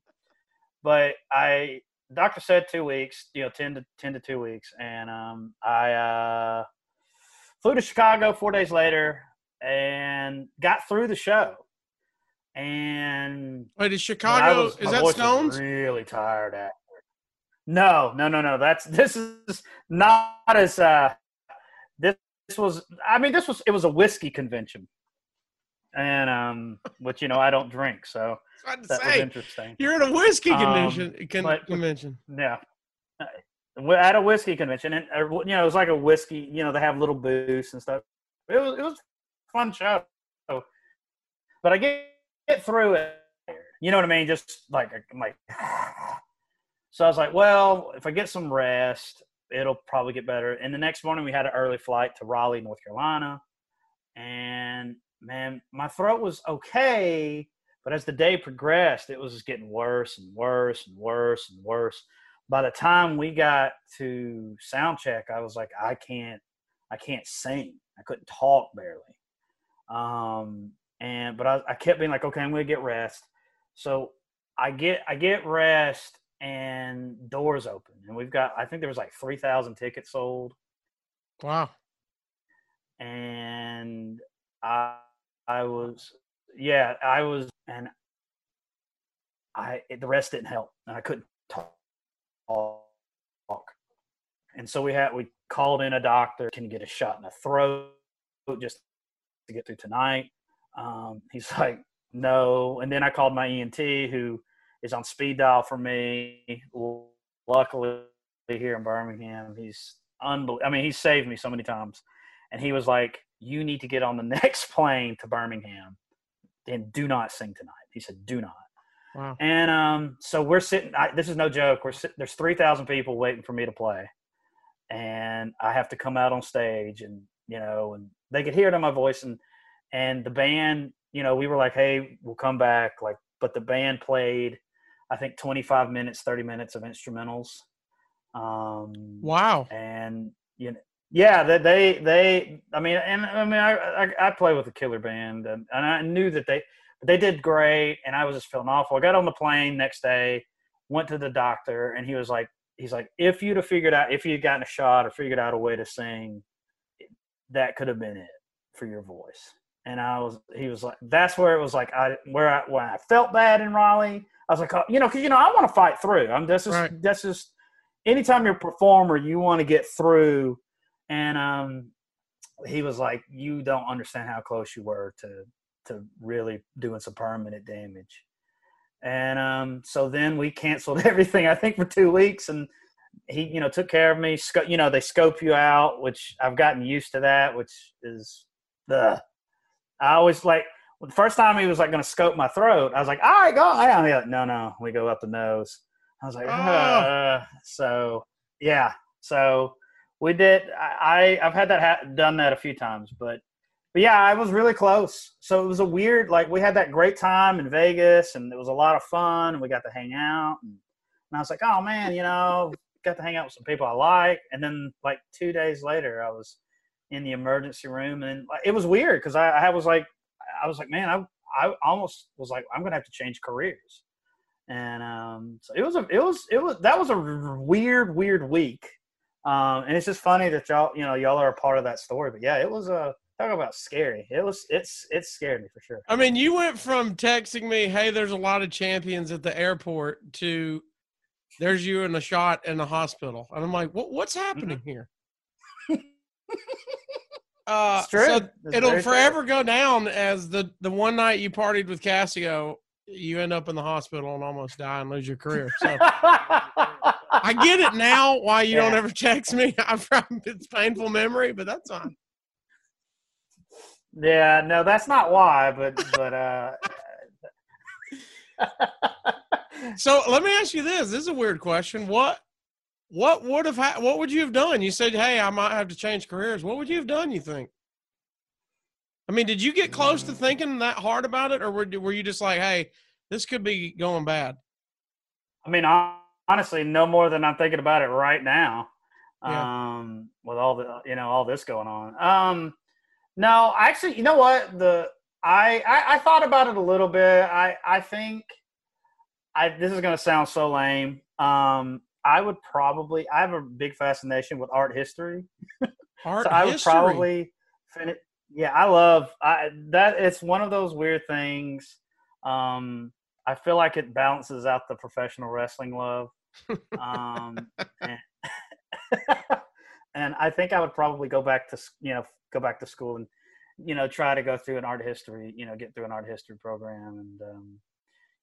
but I, doctor said two weeks, you know, 10 to 10 to two weeks. And, um, I, uh, flew to Chicago four days later and got through the show. And wait is chicago was- is that stones Really tired after. No, no, no, no. That's this is not as uh this, this was I mean this was it was a whiskey convention. And um which you know I don't drink, so (laughs) that to was interesting. you're in a whiskey Um, convention con- but- convention Yeah. We're at a whiskey convention and uh, you know it was like a whiskey, you know, they have little booths and stuff. It was it was a fun show. But I get, get through it. You know what I mean? Just like like So I was like, well, if I get some rest, it'll probably get better. And the next morning we had an early flight to Raleigh, North Carolina. And man, my throat was okay, but as the day progressed, it was just getting worse and worse and worse and worse. By the time we got to sound check, I was like, I can't, I can't sing. I couldn't talk barely. Um, and but I, I kept being like, okay, I'm gonna get rest. So I get I get rest and doors open, and we've got I think there was like three thousand tickets sold, wow and I I was yeah I was and I the rest didn't help, and I couldn't talk. And so we had we called in a doctor. Can you get a shot in the throat just to get through tonight? Um, he's (laughs) like, no. And then I called my ENT, who is on speed dial for me. Luckily, here in Birmingham, he's unbelievable. I mean, he saved me so many times. And he was like, you need to get on the (laughs) next plane to Birmingham and do not sing tonight. He said, do not. wow And um, so we're sitting. I, this is no joke. We're sit, there's three thousand people waiting for me to play, and I have to come out on stage, and you know, and they could hear it in my voice, and and the band, you know, we were like, hey, we'll come back, like, but the band played, I think, 25 minutes, 30 minutes of instrumentals. Um, wow. and you know yeah that they they i mean and i mean I, I i play with a killer band and, and i knew that they they did great and i was just feeling awful. I got on the plane next day went to the doctor and he was like he's like if you'd have figured out if you'd gotten a shot or figured out a way to sing that could have been it for your voice and i was he was like that's where it was like i where i when i felt bad in raleigh i was like oh, you know because you know i want to fight through i'm this is Right. that's just anytime you're a performer, you want to get through. And um, he was like, "You don't understand how close you were to to really doing some permanent damage." And um, so then we canceled (laughs) everything. I think for two weeks, and he, you know, took care of me. You know, they scope you out, which I've gotten used to that, which is the. I always like the first time he was like going to scope my throat. I was like, "All right, go." I, I like, no, no, we go up the nose. I was like, Oh. uh, so yeah, so we did. I I- I've had that ha- done that a few times, but but yeah, I was really close. So it was a weird like we had that great time in Vegas, and it was a lot of fun, and we got to hang out, and, and I was like, oh man, you know, got to hang out with some people I like, and then like two days later, I was in the emergency room, and it was weird because I, I was like, I was like, man, I I almost was like, I'm gonna have to change careers and um, so it was a it was it was that was a weird weird week um, and it's just funny that y'all you know y'all are a part of that story but yeah it was a talk about scary it was it's it scared me for sure I mean, you went from texting me, "Hey, there's a lot of champions at the airport," to "There's you in a shot in the hospital," and I'm like, "What? What's happening here?" (laughs) (laughs) Uh, so It's it'll very true. forever go down as the the one night you partied with Cassio, you end up in the hospital and almost die and lose your career. So I get it now why you don't ever text me. (laughs) I'm from it's painful memory, but that's fine. yeah, no, that's not why, but but uh (laughs) So let me ask you this. This is a weird question. What what would have ha- what would you have done? You said, "Hey, I might have to change careers." What would you have done? You think? I mean, did you get close to thinking that hard about it, or were were you just like, "Hey, this could be going bad"? I mean, honestly, no more than I'm thinking about it right now. Yeah. Um, with all the you know all this going on. Um, no, actually, you know what? The I, I I thought about it a little bit. I I think I this is gonna sound so lame. Um, I would probably I have a big fascination with art history. (laughs) Art so I would history. probably finish. Yeah, I love I that. It's one of those weird things. Um, I feel like it balances out the professional wrestling love. Um, (laughs) and, (laughs) and I think I would probably go back to you know go back to school and you know try to go through an art history you know get through an art history program and um,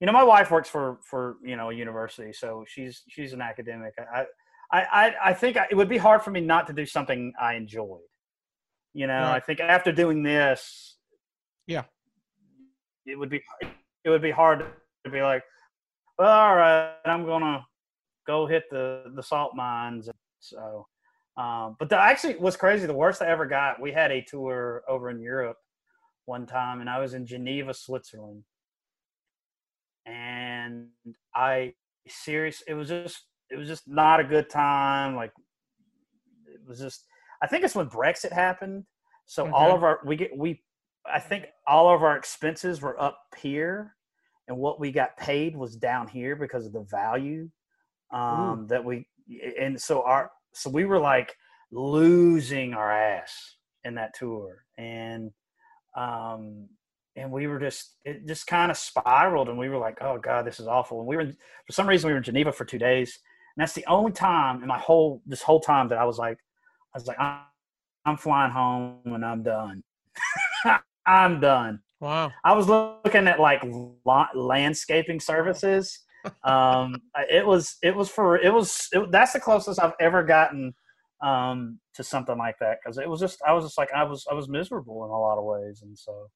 you know my wife works for for you know a university so she's she's an academic. I I I, I think it would be hard for me not to do something I enjoyed. You know, I think after doing this, Yeah. it would be it would be hard to be like, well, all right, I'm gonna go hit the the salt mines. So, um, but the, actually, what's crazy, the worst I ever got, we had a tour over in Europe one time, and I was in Geneva, Switzerland, and I serious, it was just it was just not a good time. Like, it was just. I think it's when Brexit happened. So all of our we get we I think all of our expenses were up here and what we got paid was down here because of the value um that we and so our so we were like losing our ass in that tour and um and we were just it just kind of spiraled and we were like oh god this is awful and we were for some reason we were in geneva for two days and that's the only time in my whole this whole time that i was like i was like i'm, I'm flying home and i'm done (laughs) i'm done Wow. I was looking at like la- landscaping services. (laughs) Um, it was it was for it was it, that's the closest I've ever gotten um, to something like that because it was just I was just like I was I was miserable in a lot of ways and so.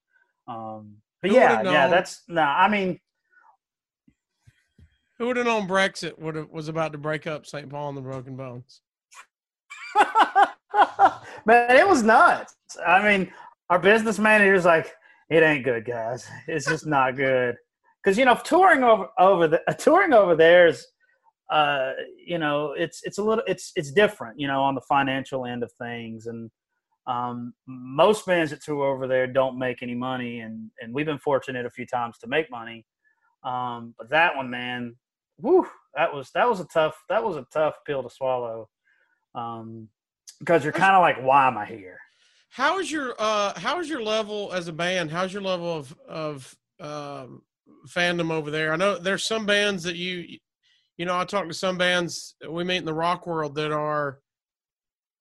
Um, but Who yeah, yeah, that's no. I mean, Who would have known Brexit would have was about to break up St. Paul and the Broken Bones? (laughs) man, it was nuts. I mean, our business manager's like, "It ain't good, guys. It's just not good." Because you know, touring over over the (laughs) touring over there is, uh, you know, it's it's a little it's it's different, you know, on the financial end of things, and um, most bands that tour over there don't make any money, and and we've been fortunate a few times to make money, um, but that one, man, whew, that was that was a tough that was a tough pill to swallow. Um, because you're kind of like, why am I here? How is your uh how is your level as a band? How's your level of of um fandom over there? I know there's some bands that you you know, I talk to some bands that we meet in the rock world that are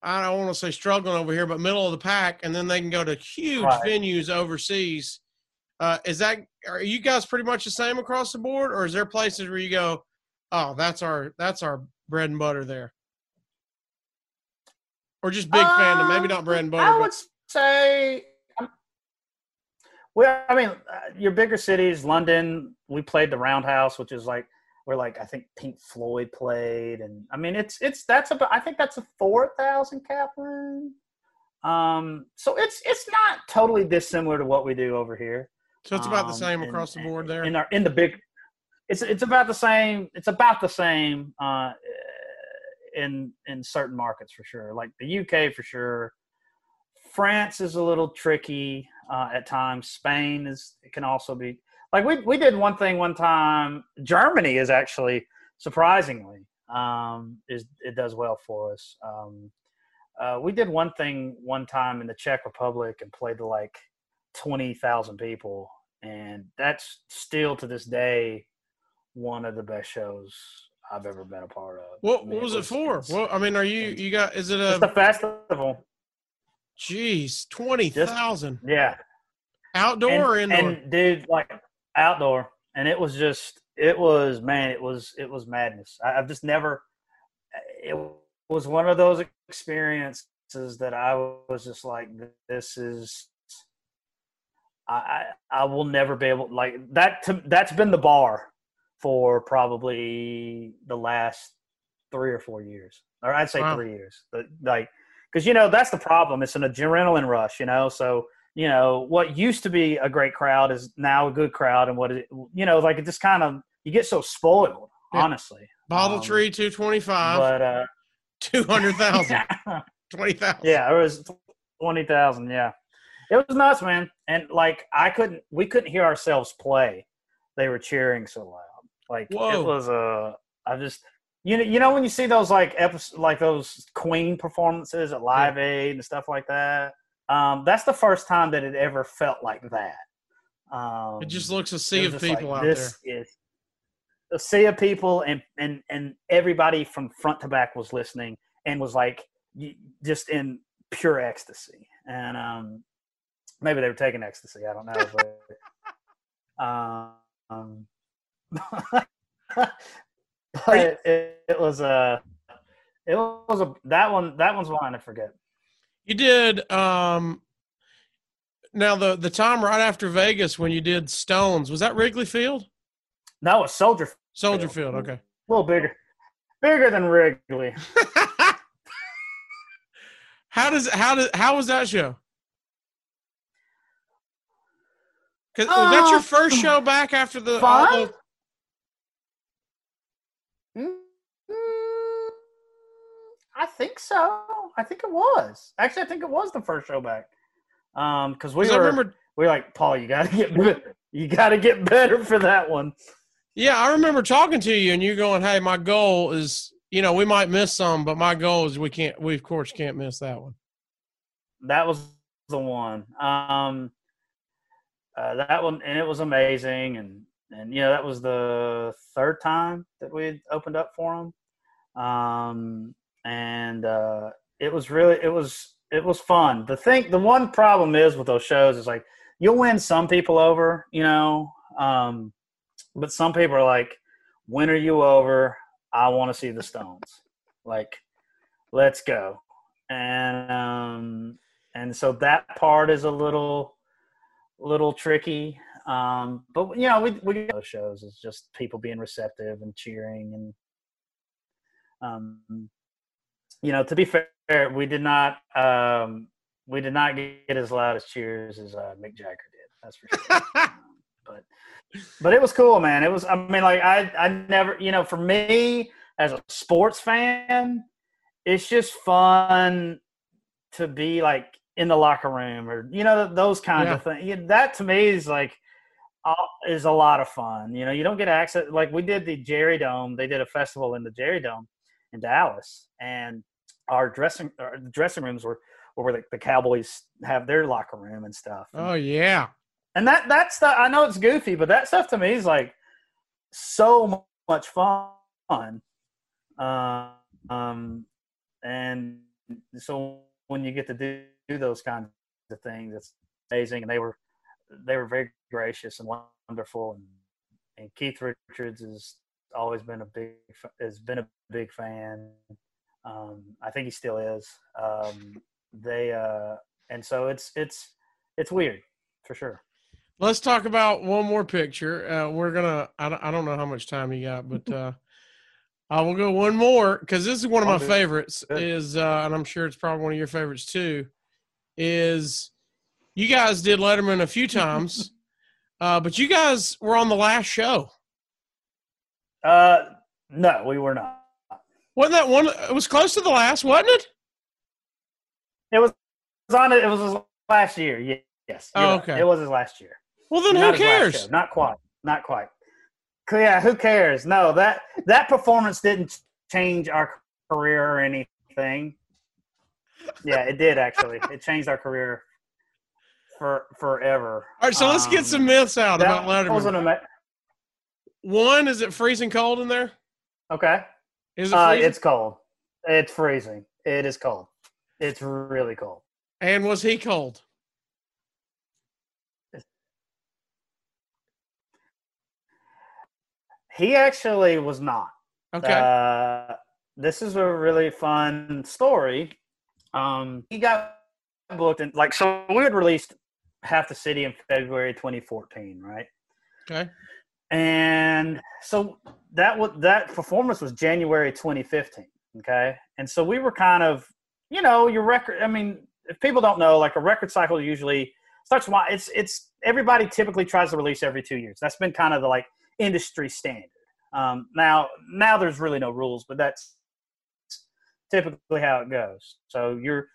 I don't want to say struggling over here, but middle of the pack, and then they can go to huge Right. venues overseas. Uh, is that are you guys pretty much the same across the board, or is there places where you go, oh, that's our that's our bread and butter there, or just big fandom, maybe not bread and butter, Um, I but would say, um, well, I mean, uh, your bigger cities, London. We played the Roundhouse, which is like where like I think Pink Floyd played, and I mean, it's it's that's about I think that's a four thousand cap room. Um, so it's it's not totally dissimilar to what we do over here. So it's about the Um, same and- across the board there. in our in the big it's it's about the same it's about the same uh in in certain markets for sure like the uk for sure france is a little tricky uh at times spain is it can also be like we we did one thing one time germany is actually surprisingly um is it does well for us um uh, we did one thing one time in the Czech Republic and played to like twenty thousand people, and that's still to this day one of the best shows I've ever been a part of. what I mean, what was it for? Well, I mean, are you you got? Is it It's the a festival. Jeez, twenty thousand Yeah, outdoor and, indoor? and dude, like outdoor, and it was just, it was man, it was, it was madness. I, I've just never. It was one of those experiences that I was just like, this is. I I I will never be able like that. To, that's been the bar for probably the last three or four years, or I'd say Wow. three years. But like, because you know that's the problem. It's an adrenaline rush, you know. So you know what used to be a great crowd is now a good crowd, and what it, you know, like it just kind of you get so spoiled, Yeah. honestly. Bottle um, tree, two twenty five, But uh, two hundred thousand, (laughs) twenty thousand. yeah, it was twenty thousand. Yeah, it was nuts, man. And like I couldn't, we couldn't hear ourselves play. They were cheering so loud. Like Whoa. it was Uh, I just. You know, you know when you see those like episodes, like those Queen performances at Live Aid and stuff like that. Um, that's the first time that it ever felt like that. Um, It just looks a sea of people like, out there. this Is, a sea of people, and and and everybody from front to back was listening and was like just in pure ecstasy. And um, maybe they were taking ecstasy. I don't know, but (laughs) um, (laughs) but it, it was a it was a that one that one's one I forget. You did um now the the time right after Vegas when you did Stones, was that Wrigley Field? No, it was Soldier Soldier Field. Field, okay. a little bigger, bigger than Wrigley. (laughs) how does how does how was that show? Cause was that your Uh, first show back after the, the- I think so. I think it was. Actually, I think it was the first show back. Um, because we 'cause were remember we were like Paul, you gotta get be- you gotta get better for that one. yeah, I remember talking to you and you going, Hey, my goal is you know, we might miss some, but my goal is we can't we of course can't miss that one. That was the one. Um, uh, that one, and it was amazing. And and you know that was the third time that we opened up for them. Um, and uh, it was really it was it was fun. The thing, the one problem is with those shows is like you'll win some people over, you know, um, but some people are like, "When are you over? I want to see the Stones." Like, let's go. And um, and so that part is a little little tricky. Um, but you know, we we those shows is just people being receptive and cheering and um, you know, to be fair, we did not um, we did not get as loud as cheers as uh, Mick Jagger did. That's for sure. (laughs) but but it was cool, man. It was. I mean, like I I never, you know, for me as a sports fan, it's just fun to be like in the locker room or you know those kinds Yeah. of things. That to me is like is a lot of fun. You know, you don't get access. Like we did the Jerry Dome. They did a festival in the Jerry Dome in Dallas, and our dressing our dressing rooms were where the, the Cowboys have their locker room and stuff. Oh yeah. And that that stuff, I know it's goofy, but that stuff to me is like so much fun. Uh, um, and so when you get to do, do those kinds of things, it's amazing. And they were they were very gracious and wonderful. And, and Keith Richards has always been a big has been a big fan. Um, I think he still is. Um, they uh, and so it's it's it's weird for sure. Let's talk about one more picture. Uh, we're gonna. I don't, I don't know how much time you got, but uh, I will go one more because this is one of my I'll do it. favorites. Is uh, and I'm sure it's probably one of your favorites too. Is you guys did Letterman a few times, (laughs) uh, but you guys were on the last show. Uh, no, we were not. Wasn't that one? It was close to the last, wasn't it? It was, it was on it. It was his last year. Ye- Yes. Oh, you're right. okay. It was his last year. Well, then Not who cares? Not quite. Not quite. Yeah. Who cares? No that that performance didn't change our career or anything. Yeah, it did actually. It changed our career for forever. All right, so let's get Um, some myths out about Letterman. ama- One, is it freezing cold in there? okay. Is it Uh, it's cold. It's freezing. It is cold. It's really cold. And was he cold? He actually was not. Okay. Uh, this is a really fun story. Um, he got booked and like so we had released half the city in February 2014, right? okay. And so that was that performance was January 2015. Okay, and so we were kind of, you know, your record. I mean, if people don't know, like a record cycle usually starts. Why It's it's everybody typically tries to release every two years. That's been kind of the like industry standard. Um, now now there's really no rules, but that's typically how it goes. So you're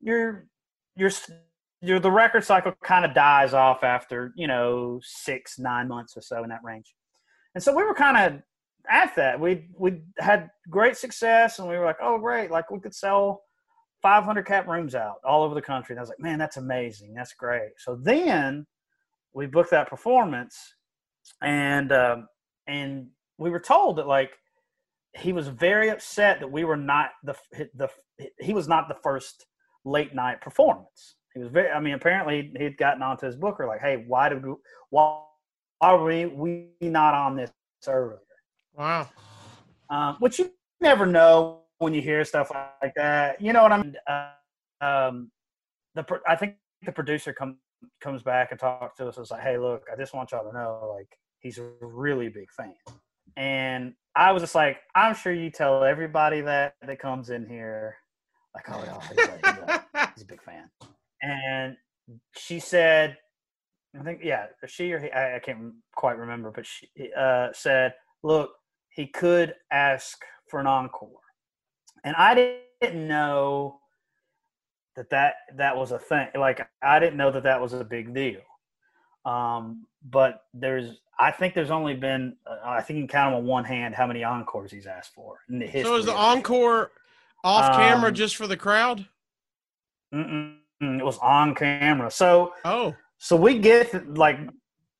you're you're the record cycle kind of dies off after you know six nine months or so in that range, and so we were kind of at that. We we had great success, and we were like, oh great, like we could sell 500 cap rooms out all over the country. And I was like, man, that's amazing, that's great. So then we booked that performance, and um, and we were told that like he was very upset that we were not the the he was not the first late night performance. He was very. I mean, apparently he'd gotten onto his booker like, "Hey, why did we, why are we we not on this earlier?" Wow. Um, which you never know when you hear stuff like that. You know what I mean? Uh, um, the I think the producer comes comes back and talks to us. It's like, "Hey, look, I just want y'all to know, like, he's a really big fan." And I was just like, "I'm sure you tell everybody that that comes in here." Like, oh, yeah, he's, like, he's, a, he's a big fan and she said, I think, yeah, she or he, I, I can't quite remember, but she uh, said, look, he could ask for an encore. And I didn't know that that, that was a thing. Like, I didn't know that that was a big deal. Um, but there's, I think there's only been, uh, I think you can count them on one hand how many encores he's asked for in the history. So is the encore off camera um, just for the crowd? Mm-mm. Mm, it was on camera. So oh, so we get like,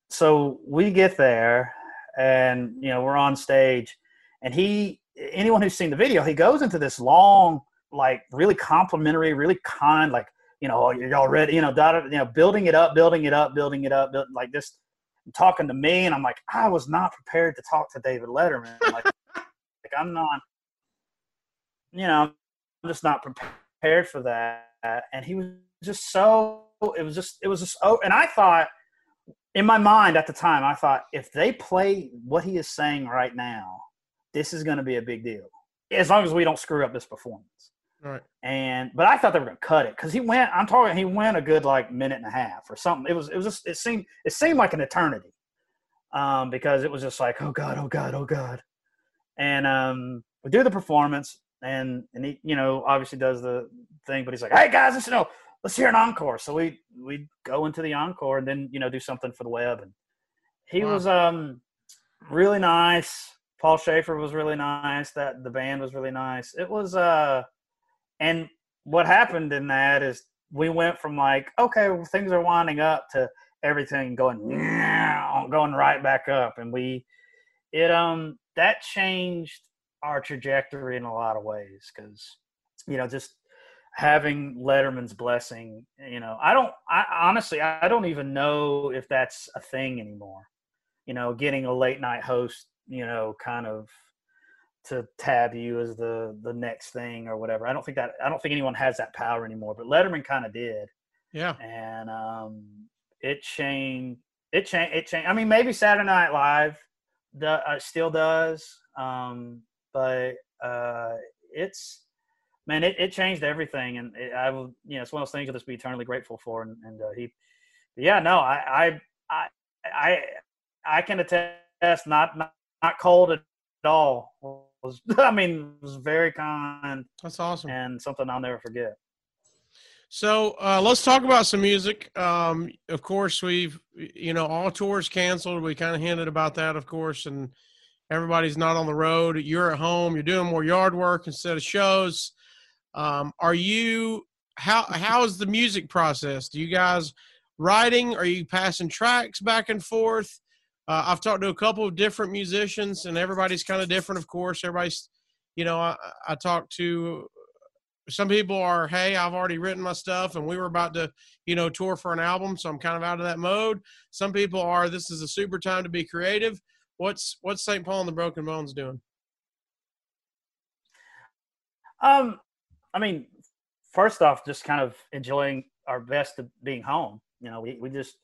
so we get there, and you know we're on stage, and he anyone who's seen the video, he goes into this long, like really complimentary, really kind, like you know oh, y'all ready, you know, you know, building it up, building it up, building it up, build, like this, talking to me, and I'm like, I was not prepared to talk to David Letterman, like, (laughs) like I'm not, you know, I'm just not prepared for that, and he was just so it was just it was just oh and I thought in my mind at the time I thought if they play what he is saying right now, this is going to be a big deal as long as we don't screw up this performance. Right. And but I thought they were going to cut it because he went. I'm talking. He went a good like minute and a half or something. It was. It was just. It seemed. It seemed like an eternity, um, because it was just like, oh god, oh god, oh god, and um, we do the performance, and and he, you know, obviously does the thing, but he's like, hey guys, listen, no, let's hear an encore. So we we go into the encore and then you know do something for the web. And he wow. was um really nice. Paul Shaffer was really nice. That the band was really nice. It was uh, and what happened in that is we went from like okay well, things are winding up to everything going going right back up, and we it um that changed our trajectory in a lot of ways because you know just having Letterman's blessing, you know, I don't, I honestly, I don't even know if that's a thing anymore. You know, getting a late night host, you know, kind of to tab you as the the next thing or whatever. I don't think that I don't think anyone has that power anymore, but Letterman kind of did. Yeah. And um it changed it changed it changed I mean maybe Saturday Night Live the, uh, still does um but uh it's man, it, it changed everything, and it, I will, you know, it's one of those things I'll just be eternally grateful for. And, and uh, he, yeah, no, I, I, I, I, can attest, not, not, not cold at all. Was (laughs) I mean, was very kind. That's awesome, and something I'll never forget. So uh, let's talk about some music. Um, of course, we've you know all tours canceled. We kind of hinted about that, of course, and everybody's not on the road. You're at home. You're doing more yard work instead of shows. Um, are you how how is the music process? Do you guys writing? Are you passing tracks back and forth? Uh, I've talked to a couple of different musicians, and everybody's kind of different. Of course, everybody's you know I, I talked to some people are, hey, I've already written my stuff and we were about to, you know, tour for an album, so I'm kind of out of that mode. Some people are, this is a super time to be creative. What's what's St. Paul and the Broken Bones doing? Um, I mean, first off, just kind of enjoying our best of being home. You know, we, we just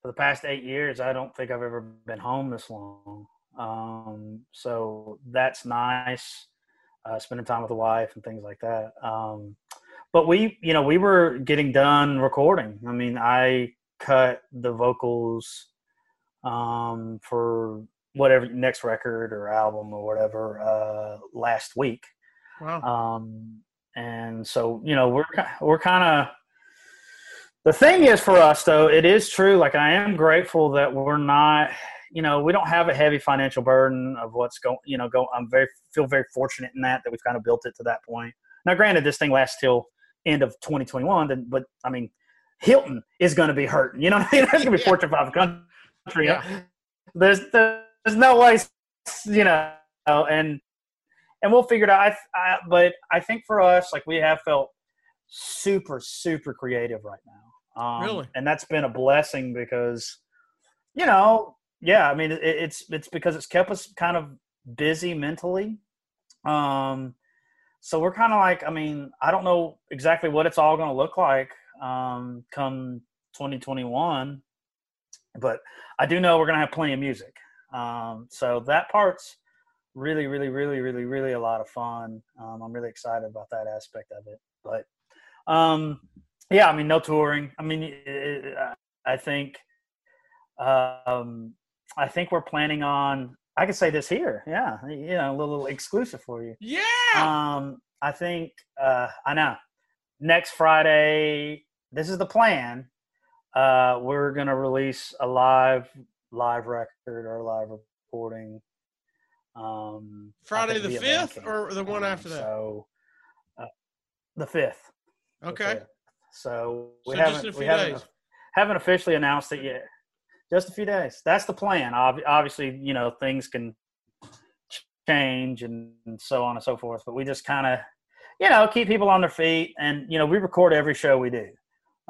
for the past eight years, I don't think I've ever been home this long. Um, so that's nice. Uh, spending time with the wife and things like that. Um, but we, you know, we were getting done recording. I mean, I cut the vocals um, for whatever next record or album or whatever uh, last week. Wow. Um, and so, you know, we're we're kind of the thing is for us though, it is true. Like I am grateful that we're not, you know, we don't have a heavy financial burden of what's going. You know, go. I'm very feel very fortunate in that that we've kind of built it to that point. Now, granted, this thing lasts till end of 2021, Then, but I mean, Hilton is going to be hurting. You know, what I mean? there's going to be Yeah. Fortune 500 country. Yeah. There's there's no way, you know, and and we'll figure it out. I, I, but I think for us, like we have felt super super creative right now. Um, Really? and that's been a blessing because, you know, yeah. I mean, it, it's it's because it's kept us kind of busy mentally. Um, so we're kind of like, I mean, I don't know exactly what it's all going to look like um, come 2021, but I do know we're going to have plenty of music. Um, so that part's really, really, really, really, really a lot of fun. Um, I'm really excited about that aspect of it. But um, yeah, I mean, no touring. I mean, it, it, I think, um, I think we're planning on. I could say this here, yeah, you know, a little exclusive for you. Yeah. Um, I think uh, I know. Next Friday, this is the plan. Uh, we're gonna release a live live record or live recording. Um, Friday the 5th or the one Um, after that? So, uh, the fifth. okay. 5th. So we So haven't we haven't haven't officially announced it yet. Just a few days. That's the plan. Ob- Obviously, you know things can change and, and so on and so forth. But we just kind of, you know, keep people on their feet, and you know, we record every show we do,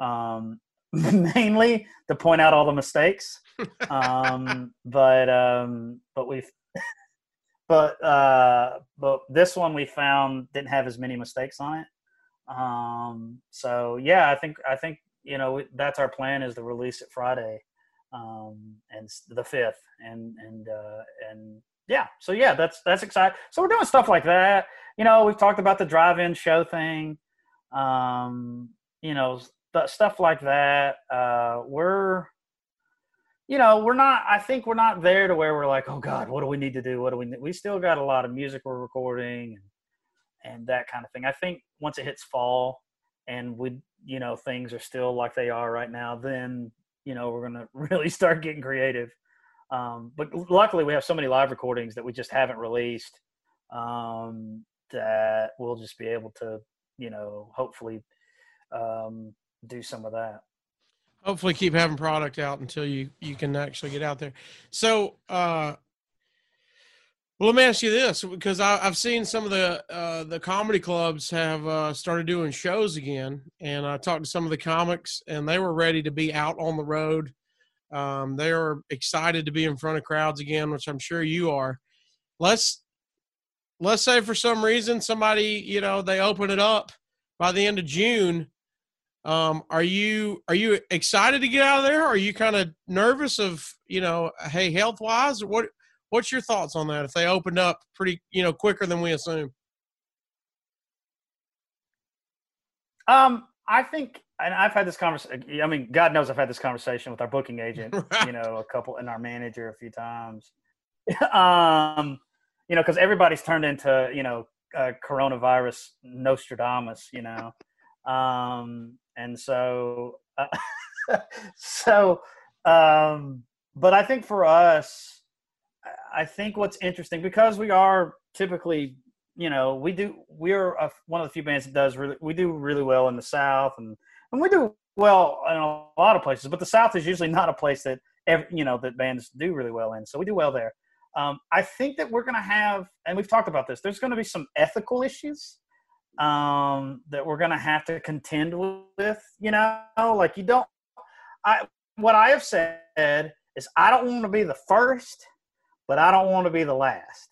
um, (laughs) mainly to point out all the mistakes. (laughs) Um, but um, but we've. But uh, but this one we found didn't have as many mistakes on it. Um, so yeah, I think I think you know that's our plan is to release it Friday, um, and the fifth, and and uh, and yeah, so yeah, that's that's exciting. So we're doing stuff like that. You know, we've talked about the drive-in show thing. Um, you know, st- stuff like that. Uh, we're you know, we're not. I think we're not there to where we're like, oh God, what do we need to do? What do we? Need? We still got a lot of music we're recording and and that kind of thing. I think once it hits fall and we, you know, things are still like they are right now, then you know we're gonna (laughs) really start getting creative. Um, but luckily, we have so many live recordings that we just haven't released um, that we'll just be able to, you know, hopefully um, do some of that. Hopefully keep having product out until you you can actually get out there. So uh well let me ask you this because I, i've seen some of the uh the comedy clubs have uh started doing shows again and i talked to some of the comics and they were ready to be out on the road. Um they are excited to be in front of crowds again which i'm sure you are. Let's let's say for some reason somebody you know they open it up by the end of june um, are you are you excited to get out of there? Or are you kind of nervous of you know, hey, health wise? What what's your thoughts on that? If they opened up pretty you know quicker than we assume? Um, I think, and I've had this conversation. I mean, God knows I've had this conversation with our booking agent, (laughs) you know, a couple, and our manager a few times. (laughs) um, you know, because everybody's turned into, you know, uh, coronavirus Nostradamus, you know, um, and so, uh, (laughs) so, um, but I think for us, I- think what's interesting because we are typically you know, we do. We're a, one of the few bands that does really. We do really well in the South, and and we do well in a lot of places. But the South is usually not a place that ev you know that bands do really well in. So we do well there. Um, I think that we're going to have, and we've talked about this. There's going to be some ethical issues um, that we're going to have to contend with. You know, like you don't. I what I have said is I don't want to be the first, but I don't want to be the last.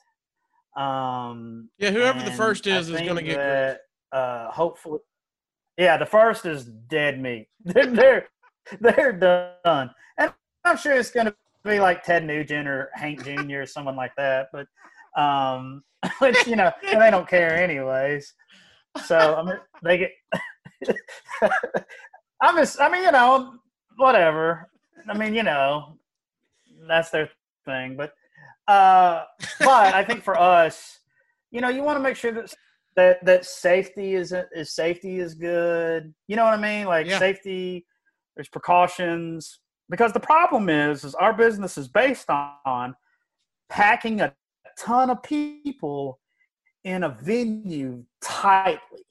Um, yeah, whoever the first is is going to get. That, uh, hopefully, yeah, the first is dead meat. (laughs) they're they're, they're done, and I'm sure it's going to be like Ted Nugent or Hank Jr. or someone like that. But um, (laughs) which you know, they don't care anyways. So I mean, they get. (laughs) I'm just, I mean, you know, whatever. I mean, you know, that's their thing. But, uh, but I think for us, you know, you want to make sure that that that safety is is safety is good. You know what I mean? Like yeah. safety, there's precautions because the problem is is our business is based on packing a ton of people in a venue tightly.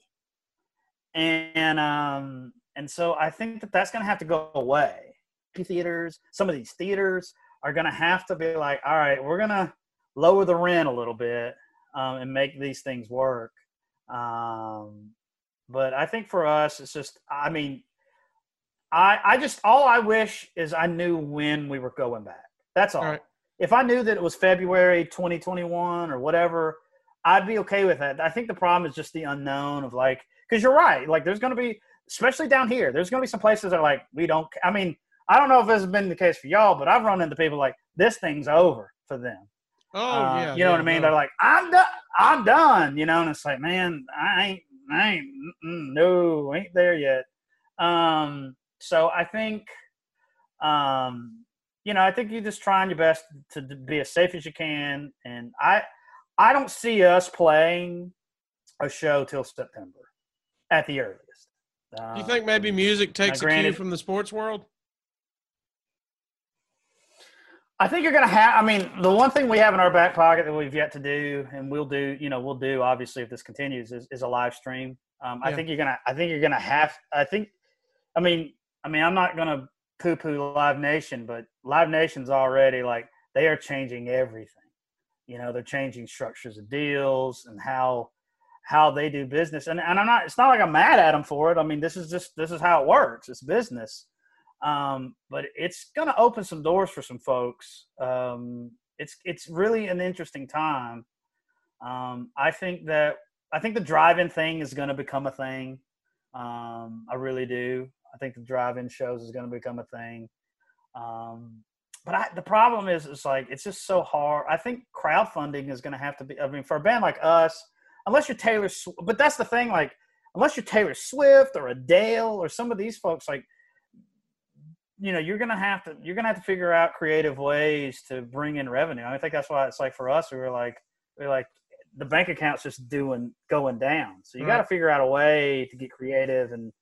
And um and so i think that that's going to have to go away. Theaters some of these theaters are going to have to be like all right we're going to lower the rent a little bit um, and make these things work. Um, but i think for us it's just i mean i i just all i wish is i knew when we were going back. That's all, all right. if i knew that it was february 2021 or whatever I'd be okay with that. I think the problem is just the unknown of like, because you're right. Like, there's going to be, especially down here, there's going to be some places that are like, we don't. I mean, I don't know if this has been the case for y'all, but I've run into people like this thing's over for them. Oh uh, yeah, you know yeah, what I mean? No. They're like, I'm done. I'm done. You know, and it's like, man, I ain't, I ain't, no, ain't there yet. Um, so I think, um, you know, I think you're just trying your best to be as safe as you can, and I I don't see us playing a show till September at the earliest. Uh, you think maybe music takes a cue from the sports world? I think you're going to have. I mean, the one thing we have in our back pocket that we've yet to do, and we'll do, you know, we'll do obviously if this continues, is, is a live stream. Um, yeah. I think you're gonna. I think you're gonna have. I think. I mean, I mean, I'm not gonna poo-poo Live Nation, but Live Nation's already like they are changing everything. You know, they're changing structures of deals and how how they do business. And and I'm not. It's not like I'm mad at them for it. I mean, this is just this is how it works. It's business. Um, but it's going to open some doors for some folks. Um, it's it's really an interesting time. Um, I think that I think the drive-in thing is going to become a thing. Um, I really do. I think the drive-in shows is going to become a thing. Um, but I, the problem is, it's like it's just so hard. I think crowdfunding is going to have to be. I mean, for a band like us, unless you're Taylor, but that's the thing. Like, unless you're Taylor Swift or Adele or some of these folks, like, you know, you're gonna have to you're gonna have to figure out creative ways to bring in revenue. I, think that's why it's like for us, we were like we are like the bank account's just doing going down. So you right. got to figure out a way to get creative and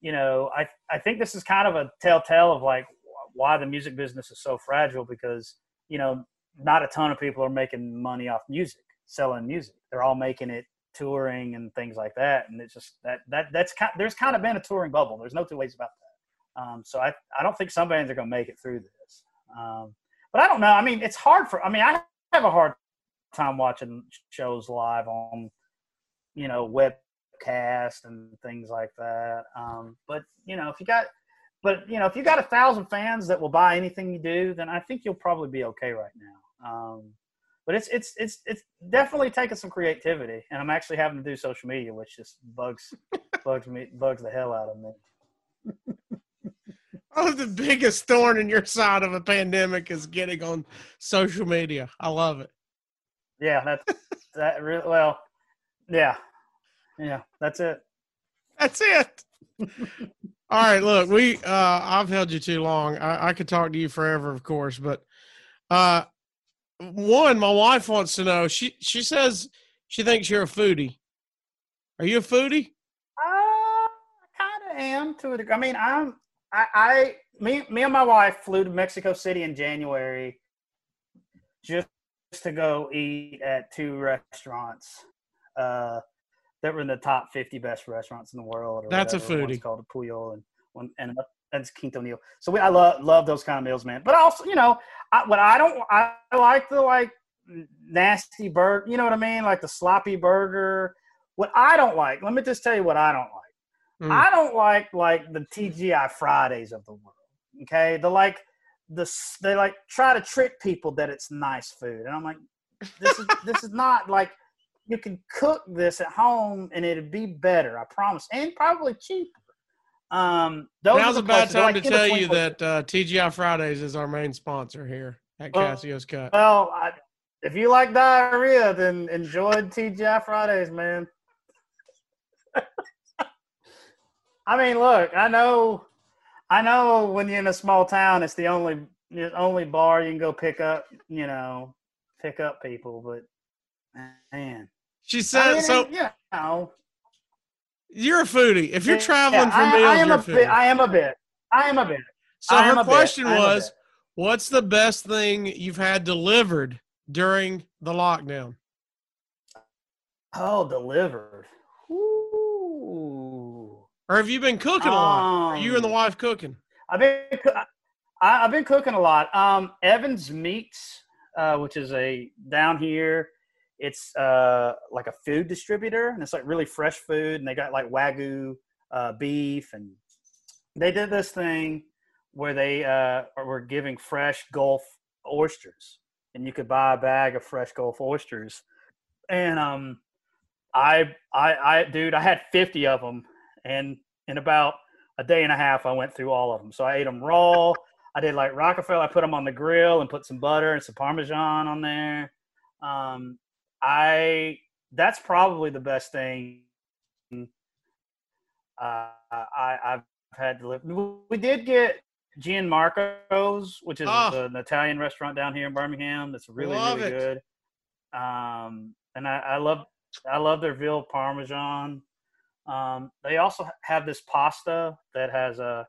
you know, I I think this is kind of a telltale of like why the music business is so fragile because you know not a ton of people are making money off music selling music. They're all making it touring and things like that. And it's just that that that's kind there's kind of been a touring bubble. There's no two ways about that. Um, so I, I don't think some bands are going to make it through this. Um, but i don't know. I mean it's hard for i mean i have a hard time watching shows live on you know webcast and things like that. Um, but you know if you got but you know, if you got a thousand fans that will buy anything you do, then I think you'll probably be okay right now. Um, but it's it's it's it's definitely taking some creativity, and I'm actually having to do social media, which just bugs (laughs) bugs me bugs the hell out of me. (laughs) Oh, the biggest thorn in your side of a pandemic is getting on social media. I love it. Yeah, that's (laughs) that. Really, well, yeah, yeah, that's it. That's it. All right, look, we uh I've held you too long. I, I could talk to you forever, of course, but uh one, my wife wants to know. She she says she thinks you're a foodie. Are you a foodie? Uh, I kind of am to a degree. I mean, I'm I, I me me and my wife flew to Mexico City in January just to go eat at two restaurants. Uh, that were in the top 50 best restaurants in the world. That's whatever. a foodie. One's called a Pujol and one and that's Quinto So we, I love love those kind of meals, man. But also, you know, I, what I don't, I, I like the like nasty burger. You know what I mean? Like the sloppy burger what I don't like. Let me just tell you what I don't like. Mm. I don't like like the TGI Fridays of the world. Okay, the like the they like try to trick people that it's nice food, and I'm like, this is this is not like you can cook this at home and it'd be better. I promise, and probably cheaper. Um, those Now's are a bad time like, to tell you that uh, TGI Fridays is our main sponsor here at Well, Cassio's Cut. Well, I, if you like diarrhea, then enjoy TGI Fridays, man. (laughs) I mean, look, I know, I know when you're in a small town, it's the only the only bar you can go pick up, you know, pick up people. But man, She I said, mean, "So you know, you're a foodie. If you're yeah, traveling for I, meals, I am a foodie." bit. I am a bit. I am a bit. so I her question I was, "What's the best thing you've had delivered during the lockdown?" Oh, delivered. Ooh. Or have you been cooking a lot? Are you and the Um, wife cooking? I've been I, I've been cooking a lot. Um, Evans Meats, uh, which is a down here. It's uh, like a food distributor, and it's like really fresh food. And they got like wagyu uh, beef, and they did this thing where they uh, were giving fresh Gulf oysters, and you could buy a bag of fresh Gulf oysters. And um, I, I, I, dude, I had fifty of them, and in about a day and a half, I went through all of them. So I ate them raw. I did like Rockefeller. I put them on the grill and put some butter and some Parmesan on there. Um, I that's probably the best thing uh, I, I've had to live. We did get Gianmarco's, which is Oh. an Italian restaurant down here in Birmingham. That's really Love really it. good. Um, and I, I love I love their veal Parmesan. Um, they also have this pasta that has a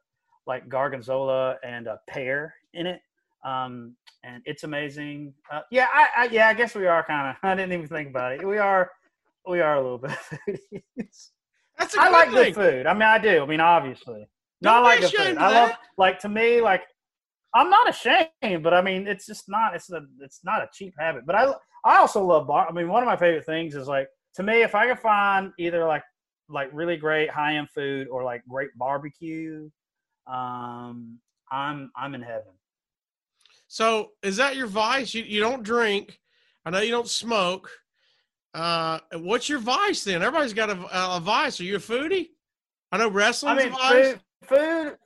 like gorgonzola and a pear in it. Um, and it's amazing. Uh, yeah, I, I yeah, I guess we are kind of. (laughs) I didn't even think about it. We are, we are a little bit foodies. (laughs) That's a I like thing. good food. I mean, I do. I mean, obviously, no, Don't I like good food. I love like to me like. I'm not ashamed, but I mean, it's just not. It's a. It's not a cheap habit. But I. I also love bar. I mean, one of my favorite things is like to me, if I can find either like like really great high end food or like great barbecue, um, I'm I'm in heaven. So is that your vice? You you don't drink. I know you don't smoke. Uh, what's your vice then? Everybody's got a, a vice. Are you a foodie? I know wrestling. I mean, vice. food, food.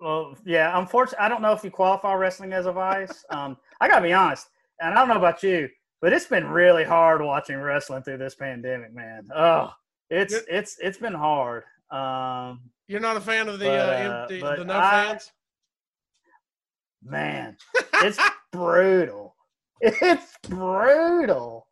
Well, yeah. Unfortunately, I don't know if you qualify wrestling as a vice. (laughs) Um, I gotta be honest, and I don't know about you, but it's been really hard watching wrestling through this pandemic, man. Oh, it's it's it's been hard. Um, You're not a fan of the But, uh, uh, empty, the no I- fans. Man, it's brutal. It's brutal.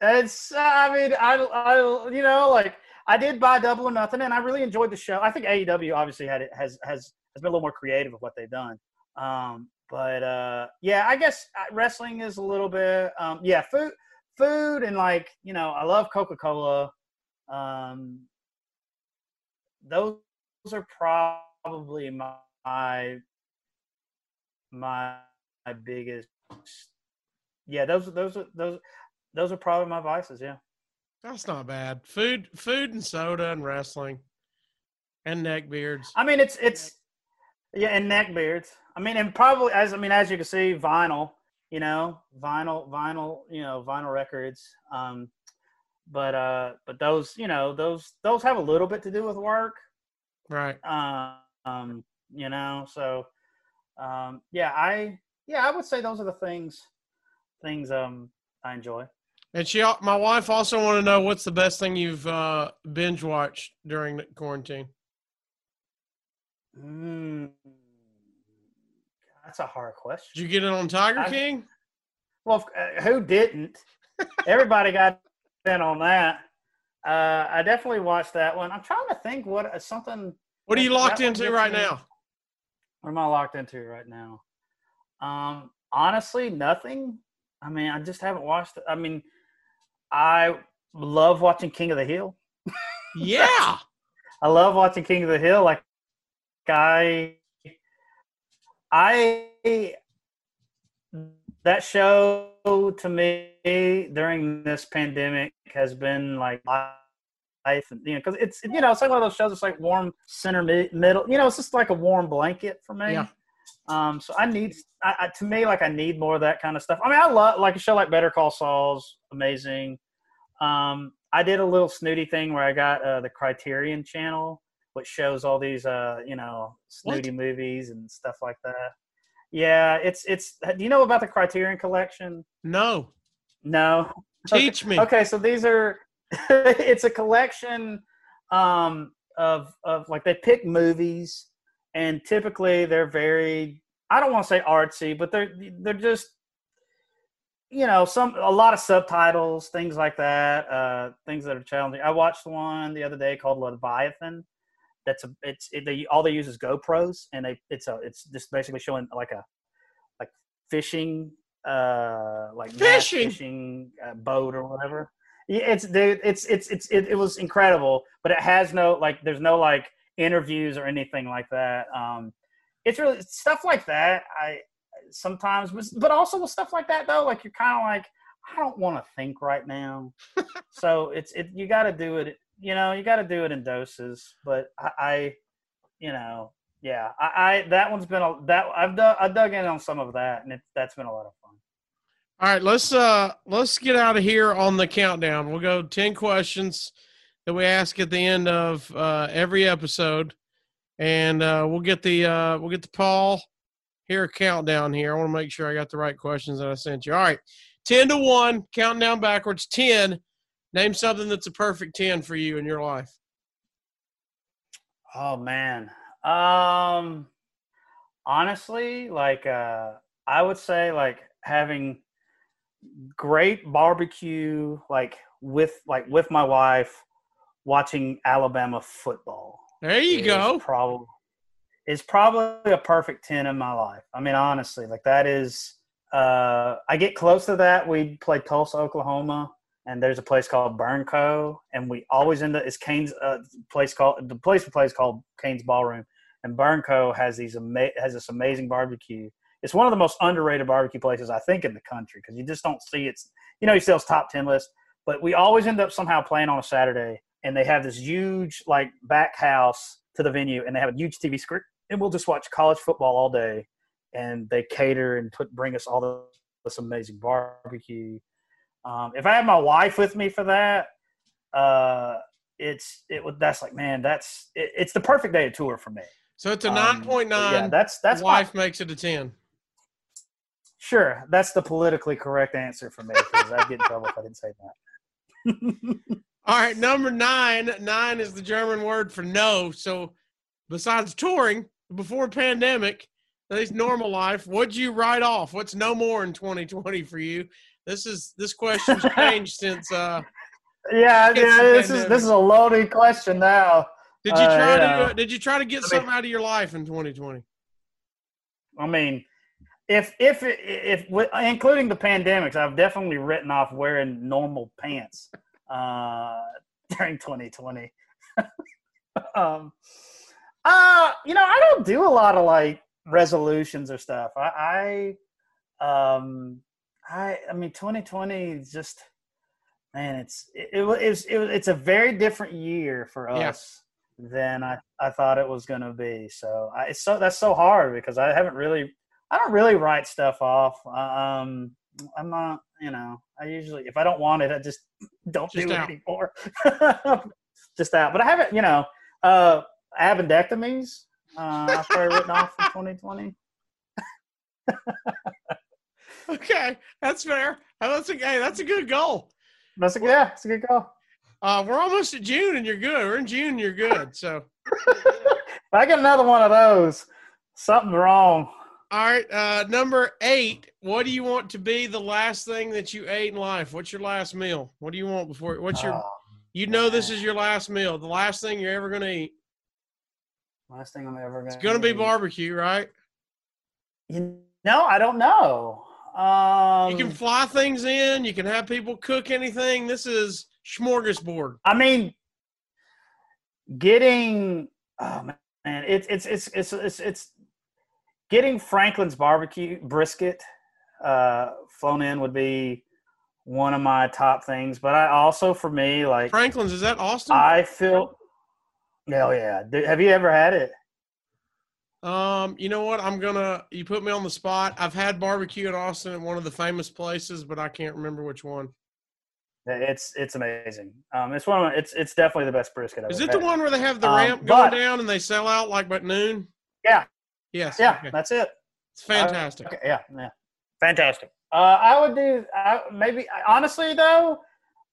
It's, I mean, I, I, you know, like I did buy Double or Nothing, and I really enjoyed the show. I think AEW obviously had it has has has been a little more creative with what they've done. Um, but uh, yeah, I guess uh, wrestling is a little bit, um, yeah, food, food, and like you know, I love Coca Cola. Um, those are probably my my my biggest yeah those those are those those are probably my vices yeah That's not bad. Food, food and soda and wrestling, and neck beards. i mean it's it's yeah and neck beards i mean and probably as i mean as you can see vinyl you know vinyl vinyl you know vinyl records um but uh but those you know those those have a little bit to do with work Right. um you know so um yeah i yeah i would say those are the things things um i enjoy And she, my wife, also want to know what's the best thing you've uh, binge watched during the quarantine. mm, that's a hard question Did you get it on Tiger I- King? well uh, who didn't everybody got in on that uh i definitely watched that one i'm trying to think what uh, something What are you locked into right now? What am i locked into right now um honestly nothing i mean i just haven't watched it i mean i love watching king of the hill Yeah. (laughs) I love watching King of the Hill. Like I, I, that show to me during this pandemic has been like life, and, you know, because it's you know it's like one of those shows. It's like warm center mid- middle. You know, it's just like a warm blanket for me. Yeah. Um, so I need, I, I, to me, like I need more of that kind of stuff. I mean, I love like a show like Better Call Saul's amazing. Um, I did a little snooty thing where I got uh, the Criterion Channel, which shows all these, uh, you know, snooty What? movies and stuff like that. Yeah, it's it's. Do you know about the Criterion Collection? No. No. Teach me. Okay, so these are. (laughs) it's a collection um, of of like they pick movies, and typically they're very. I don't want to say artsy, but they're they're just. You know, some a lot of subtitles, things like that, uh, things that are challenging. I watched one the other day called Leviathan. That's a it's it, they all they use is GoPros, and they it's a it's just basically showing like a like fishing uh like Fishing? fishing uh, boat or whatever. Yeah, it's dude, it's it's it's it, it was incredible, but it has no like there's no like interviews or anything like that. Um, it's really stuff like that. I sometimes, but- but also with stuff like that though, like you're kind of like I don't want to think right now. (laughs) so it's it you got to do it. You know, you got to do it in doses. But I, I you know, yeah, I, I that one's been a that I've dug I dug in on some of that, and it, that's been a lot of fun. All right, let's uh let's get out of here on the countdown. We'll go 10 questions that we ask at the end of uh every episode. And uh we'll get the uh we'll get the Paul here countdown here. I want to make sure I got the right questions that I sent you. All right. 10 to 1, counting down backwards. 10. Name something that's a perfect 10 for you in your life. Oh man. Um honestly, like uh I would say like having great barbecue like with like with my wife watching Alabama football. There you is go. Probably is probably a perfect 10 in my life. I mean honestly, like that is uh I get close to that. We play Tulsa, Oklahoma, and there's a place called Burnco, and we always end up it's Cain's uh, place called the place we play is called Cain's Ballroom, and Burnco has these ama- has this amazing barbecue. It's one of the most underrated barbecue places I think in the country because you just don't see it's you know he sells top ten list, but we always end up somehow playing on a Saturday, and they have this huge like back house to the venue, and they have a huge TV screen, and we'll just watch college football all day, and they cater and put bring us all the, this amazing barbecue. Um, if I had my wife with me for that, uh, it's it would that's like man, that's it, it's the perfect day of tour for me. So it's a Um, 9.9. Yeah, that's that's my, wife makes it a 10. Sure. That's the politically correct answer for me because I'd get in trouble if I didn't say that. (laughs) All right, number nine. Nine is the German word for no. So, besides touring before pandemic, at least normal life, what'd you write off? What's no more in 2020 for you? This is this question's (laughs) changed since. uh Yeah, It's yeah. This is this is a loaded question now. Did you Uh, try yeah. to Did you try to get I mean- something out of your life in 2020? I mean, if if if, if including the pandemics, I've definitely written off wearing normal pants uh, (laughs) during 2020. (laughs) um, uh, you know, I don't do a lot of like resolutions or stuff. I, I um, I, I mean, 2020 is just, man, it's it, it was it, was- it's a very different year for us than I, I thought it was going to be. So I, it's so that's so hard because I haven't really I don't really write stuff off. Um, I'm not, you know, I usually if I don't want it, I just don't Just do out. it anymore. (laughs) just out. But I haven't, you know, uh, appendectomies. Uh, I've probably written off for 2020. (laughs) Okay, that's fair. That's a hey, that's a good goal. That's a, yeah, it's a good goal. Uh, we're almost at June, and you're good. We're in June, you're good. So, (laughs) If I get another one of those, something's wrong. All right, uh, number eight. What do you want to be the last thing that you ate in life? What's your last meal? What do you want before? What's your? Oh, You know this is your last meal, the last thing you're ever gonna eat. last thing I'm ever gonna. It's gonna be barbecue, right? You know, I don't know. Um, You can fly things in. You can have people cook anything. This is smorgasbord. I mean, getting oh man, it's it's it's it's it's it's getting Franklin's barbecue brisket uh, flown in would be one of my top things. But I also, for me, like Franklin's is that Austin? I feel. Hell yeah! Have you ever had it? Um, you know what? I'm gonna. You put me on the spot. I've had barbecue in Austin at one of the famous places, but I can't remember which one. It's it's amazing. Um, it's one. Of, it's it's definitely the best brisket. I've Is it the one where they have the Um, ramp going but- down and they sell out like by noon? Yeah. Yes. Yeah, okay. that's it. It's fantastic. Okay, yeah, yeah, fantastic. Uh, I would do I, maybe honestly though,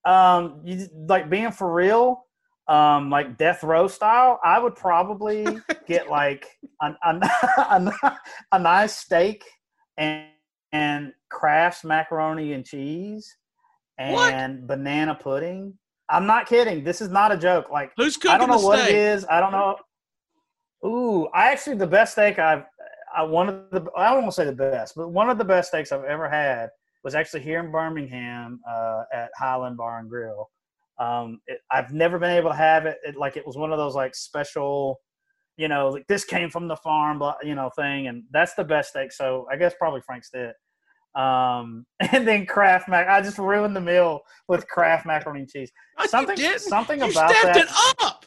um, you like being for real, um, like death row style. I would probably (laughs) get like a, a, a, a nice steak and and Kraft's macaroni and cheese What? and banana pudding. I'm not kidding. This is not a joke. Like Who's cooking I don't know the what steak? it is. I don't know. Ooh, I actually the best steak I've I one of the I don't want to say the best, but one of the best steaks I've ever had was actually here in Birmingham uh, at Highland Bar and Grill. Um, it, I've never been able to have it, it. Like it was one of those like special, you know, like this came from the farm, blah, you know, thing, and that's the best steak. So I guess probably Frank Stitt. Um, (laughs) and then Kraft mac. I just ruined the meal with Kraft macaroni and cheese. No, something- something you about stepped that-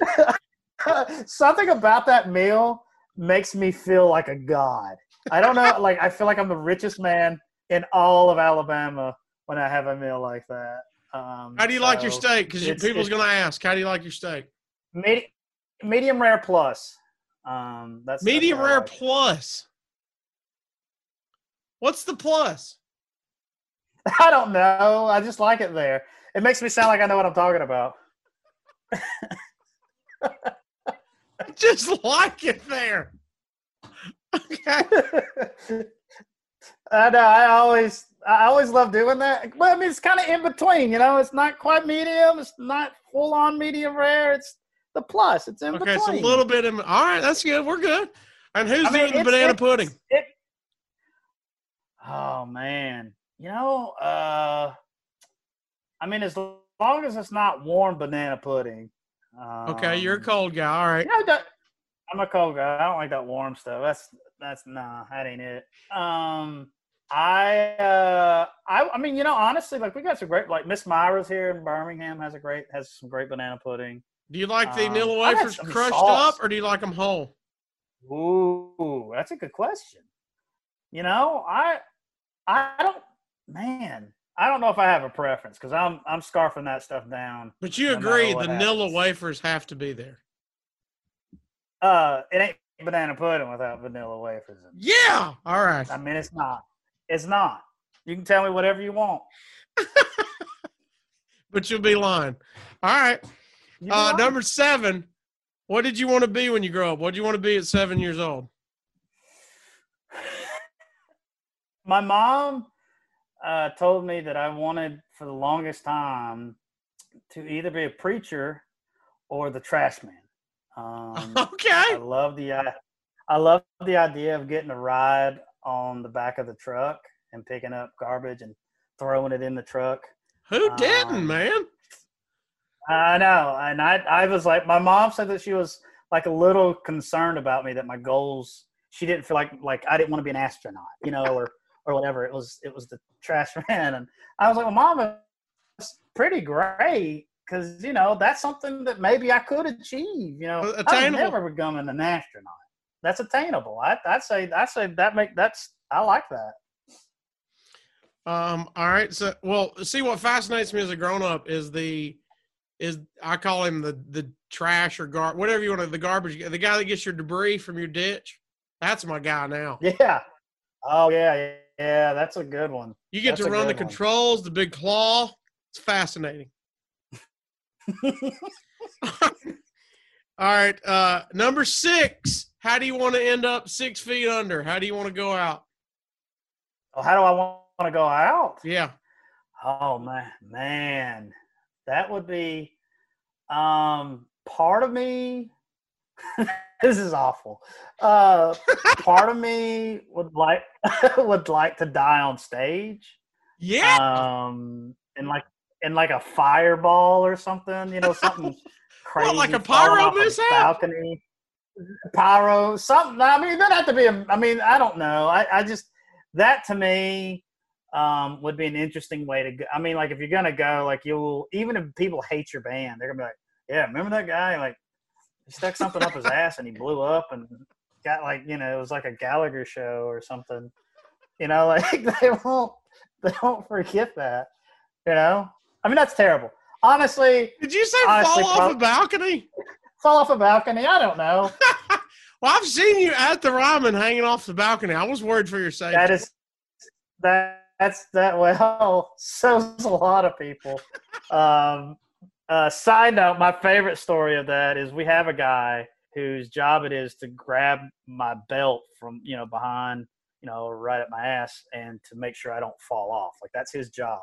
it up. (laughs) (laughs) something about that meal makes me feel like a god. I don't know, like I feel like I'm the richest man in all of Alabama when I have a meal like that. Um, How do you like your steak? Because people's going to ask, how do you like your steak? Medi- medium rare plus. Um, that's that's Medium what I rare like. plus. What's the plus? (laughs) I don't know. I just like it there. It makes me sound like I know what I'm talking about. (laughs) I (laughs) just like it there. Okay. (laughs) I know. I always, I always love doing that. But I mean, it's kind of in between. You know, it's not quite medium. It's not full on medium rare. It's the plus. It's in Okay, between. so a little bit in. All right, that's good. We're good. And who's I mean, doing the banana it's- pudding? It, oh man, you know, uh, I mean, as long as it's not warm banana pudding. Okay, you're a um, cold guy. All right. Know, that, I'm a cold guy. I don't like that warm stuff. That's that's nah, that ain't it. Um, I uh, I I mean, you know, honestly, like we got some great like Miss Myra's here in Birmingham has a great has some great banana pudding. Do you like the Um, Nilla I've had wafers crushed sauce. up, or do you like them whole? Ooh, that's a good question. You know, I I don't man, I don't know if I have a preference because I'm I'm scarfing that stuff down. But you No agree the Nilla wafers have to be there. Uh, it ain't banana pudding without vanilla wafers. Yeah. All right. I mean, it's not. It's not. You can tell me whatever you want. (laughs) But you'll be lying. All right. Uh, number seven. What did you want to be when you grow up? What did you want to be at seven years old? (sighs) my mom uh, told me that I wanted for the longest time to either be a preacher or the trash man. Um, (laughs) okay. I love the i- I love the idea of getting a ride on the back of the truck and picking up garbage and throwing it in the truck. Who didn't, um, man? I know, and I I was like, my mom said that she was like a little concerned about me that my goals. She didn't feel like like I didn't want to be an astronaut, you know, or or whatever. It was it was the trash (laughs) man, and I was like, well, mom, it's pretty great because you know that's something that maybe I could achieve. You know, Uh, I've attainable. never becoming an astronaut. That's attainable. I I'd say I say that make that's I like that. Um, all right. So, well, see what fascinates me as a grown up is the is I call him the the trash or gar whatever you want to the garbage the guy that gets your debris from your ditch. That's my guy now. (laughs) Yeah. Oh yeah, yeah. That's a good one. You get That's to run the one. controls, the big claw. It's fascinating. (laughs) All right. Uh, number six. How do you want to end up six feet under? How do you want to go out? Oh, how do I want to go out? Yeah. Oh man, man, that would be um part of me. (laughs) this is awful. Uh, part of me would like (laughs) would like to die on stage. Yeah. Um, in like in like a fireball or something. You know, something (laughs) crazy. like a pyro mishap? balcony. Pyro, something. I mean, it doesn't have to be. A, I mean, I don't know. I, I just that to me um, would be an interesting way to go. I mean, like if you're gonna go, like you'll even if people hate your band, they're gonna be like, yeah, remember that guy? Like he stuck something up his ass and he blew up and got like you know it was like a Gallagher show or something. You know, (laughs) like they won't they won't forget that. You know, I mean that's terrible. Honestly, Did you say Honestly, fall off a balcony? (laughs) fall off a balcony. I don't know. (laughs) Well, I've seen you at the Ryman hanging off the balcony. I was worried for your safety. That is that that's that well so's a lot of people. Um, uh, side note: my favorite story of that is we have a guy whose job it is to grab my belt from you know behind you know right at my ass and to make sure I don't fall off. Like that's his job.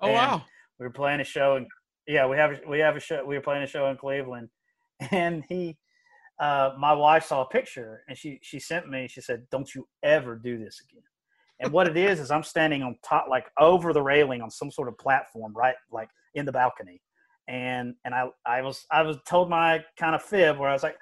oh and- wow! we were playing a show and yeah we have we have a show we were playing a show in cleveland (laughs) and he uh my wife saw a picture and she she sent me she said don't you ever do this again and what it is is i'm standing on top like over the railing on some sort of platform right like in the balcony and and i i was i was told my kind of fib where i was like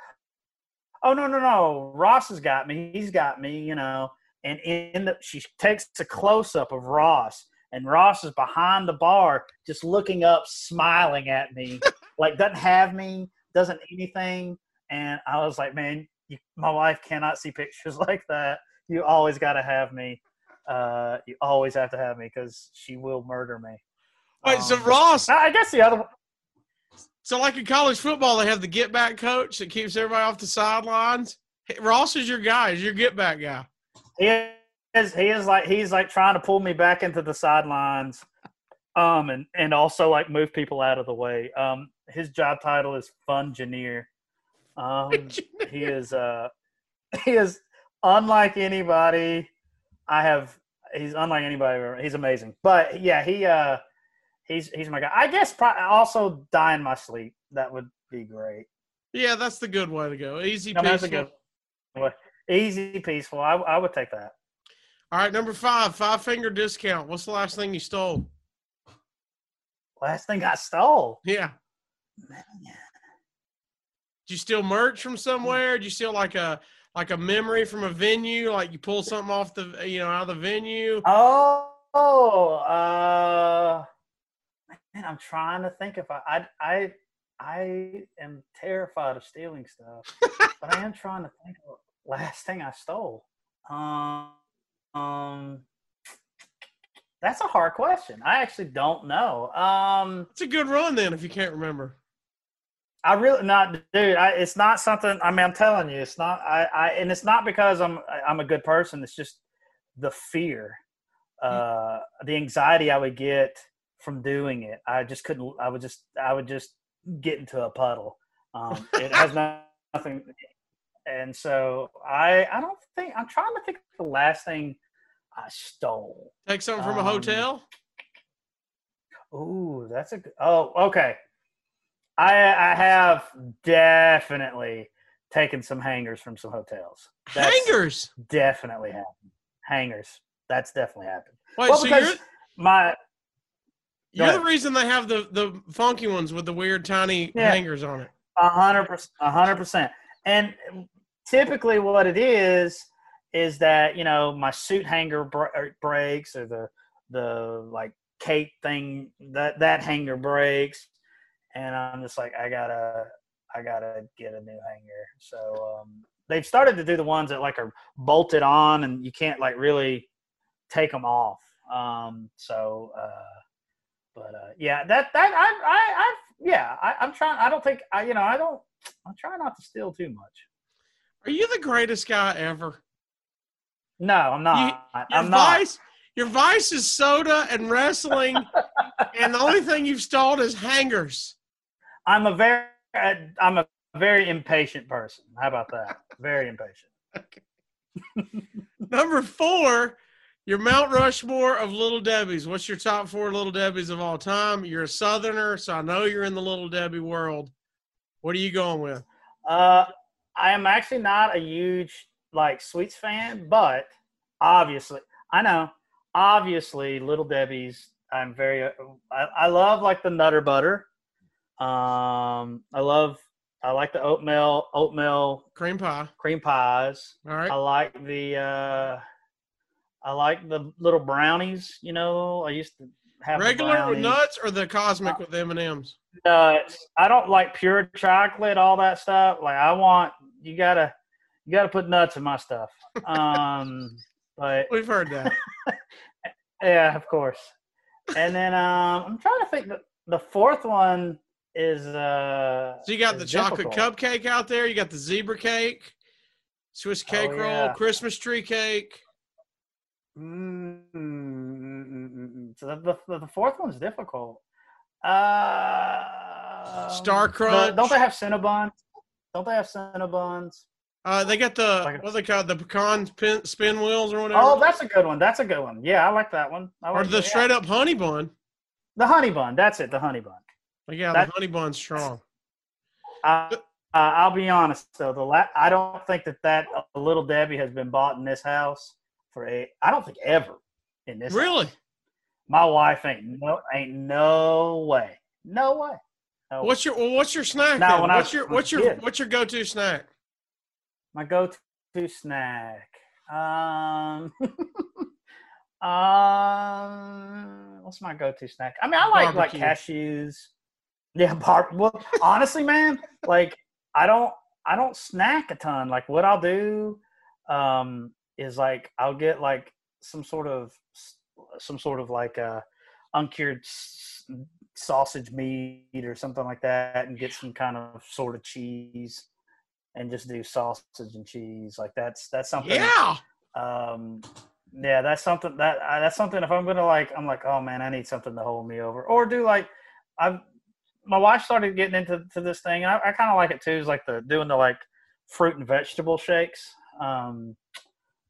oh no no no ross has got me he's got me you know and in the she takes a close up of ross and Ross is behind the bar, just looking up, smiling at me, (laughs) like doesn't have me, doesn't anything. And I was like, man, you, my wife cannot see pictures (laughs) like that. You always got to have me. Uh, you always have to have me because she will murder me. Wait, so Um, Ross, I I guess the other one. So like in college football, they have the get back coach that keeps everybody off the sidelines. Ross is your guy, is your get back guy. He is he is like he's like trying to pull me back into the sidelines, um, and and also like move people out of the way. Um, his job title is fungineer. Um, he is uh (laughs) he is unlike anybody I have. He's unlike anybody. I've ever- He's amazing. But yeah, he uh he's he's my guy. I guess pro- also die in my sleep. That would be great. Yeah, that's the good way to go. Easy, No, that's a peaceful. good. Easy, peaceful. I, I would take that. All right, number five, five finger discount. What's the last thing you stole? Last thing I stole. Yeah. Did you steal merch from somewhere? Did you steal like a like a memory from a venue? Like you pull something off the you know out of the venue? Oh, oh, uh, man, I'm trying to think if I, I, I, I am terrified of stealing stuff, but I am trying to think of the last thing I stole. Um, um, that's a hard question. I actually don't know. Um, It's a good run then if you can't remember. I really not, dude. I, it's not something. I mean, I'm telling you, it's not. I, I, and it's not because I'm, I'm a good person. It's just the fear, uh, the anxiety I would get from doing it. I just couldn't. I would just, I would just get into a puddle. Um, (laughs) it has nothing. And so I, I don't think I'm trying to think of the last thing I stole. Take something from a Um, hotel. Ooh, that's a good. Oh, okay. I I have definitely taken some hangers from some hotels. That's Hangers. definitely happened. Hangers. That's definitely happened. Wait, well, so because my you're Go the reason they have the the funky ones with the weird tiny Yeah. hangers on it. a hundred percent, a hundred percent. And typically, what it is is that you know my suit hanger br- breaks or the the like cape thing that that hanger breaks, and I'm just like I gotta I gotta get a new hanger. So um, they've started to do the ones that like are bolted on and you can't like really take them off. Um, so. Uh, but uh, yeah, that that I I I yeah I, I'm trying. I don't think I you know I don't. I'm trying not to steal too much. Are you the greatest guy ever? No, I'm not. Your I'm not. vice, your vice is soda and wrestling, (laughs) and the only thing you've stalled is hangers. I'm a very I'm a very impatient person. How about that? Very impatient. (laughs) Number four, your Mount Rushmore of Little Debbie's. What's your top four Little Debbie's of all time? You're a Southerner, so I know you're in the Little Debbie world. What are you going with? Uh, I am actually not a huge like sweets fan, but obviously I know. Obviously, Little Debbie's. I'm very. I, I love like the Nutter Butter. Um, I love. I like the oatmeal oatmeal Cream pie. cream pies. All right. I like the uh I like the little brownies. You know, I used to have Regular with nuts or the cosmic with M and M's? nuts. I don't like pure chocolate, all that stuff. Like I want you gotta you gotta put nuts in my stuff. Um, (laughs) but We've heard that. (laughs) yeah, of course. And then um, I'm trying to think. The, the fourth one is uh. So you got the chocolate difficult. cupcake out there. You got the zebra cake, Swiss cake Oh, roll, yeah. Christmas tree cake. Mm. So the, the the fourth one's difficult. Uh, Star the- don't they have Cinnabons? Don't they have Cinnabons? Uh, they got the Like a- what they called? The pecan pin, spin wheels or whatever. Oh, that's a good one. That's a good one. Yeah, I like that one. I or like the straight up honey bun. the honey bun. That's it. The honey bun. Like, yeah, That- the honey bun's strong. Uh, uh, I'll be honest though. The la- I don't think that that uh, little Debbie has been bought in this house for a. I don't think ever in this. Really? house. My wife ain't no ain't no way. No way. No What's your well, what's your snack? Now, then? when I what's was your what's your kid. what's your go to snack? my go-to snack. Um, (laughs) um, what's my go-to snack? I mean, I like Barbecue. like cashews. Yeah, bar. Well, honestly, man, like I don't, I don't snack a ton. Like what I'll do, um, is like I'll get like some sort of, some sort of like a uncured sausage meat or something like that, and get some kind of sort of cheese and just do sausage and cheese. Like that's that's something. Yeah. Um, yeah, that's something that uh, that's something. If I'm gonna like, I'm like, oh man, I need something to hold me over, or do like, I've my wife started getting into to this thing. And I, I kind of like it too. Is like the doing the like fruit and vegetable shakes. Um,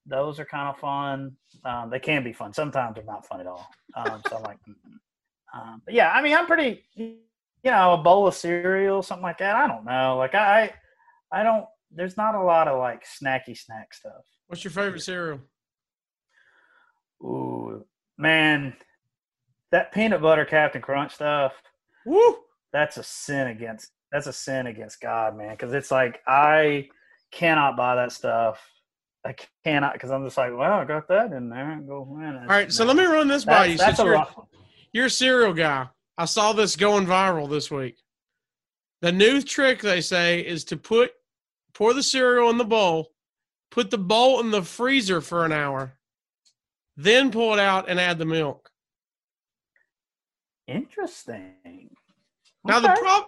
those are kind of fun. Um, they can be fun. Sometimes they're not fun at all. Um, so I'm like, (laughs) um, but yeah, I mean, I'm pretty, you know, a bowl of cereal, something like that. I don't know. Like I, I don't. There's not a lot of like snacky snack stuff. What's your favorite cereal? Ooh, man, that peanut butter Captain Crunch stuff. Woo! That's a sin against. That's a sin against God, man. Because it's like I cannot buy that stuff. I cannot because I'm just like, well, I got that in there. Go man. All right, so let me run this by you. That's, a you're, rough one. you're a cereal guy, I saw this going viral this week. The new trick they say is to put pour the cereal in the bowl, put the bowl in the freezer for an hour, then pull it out and add the milk. Interesting. Now the Okay, prob-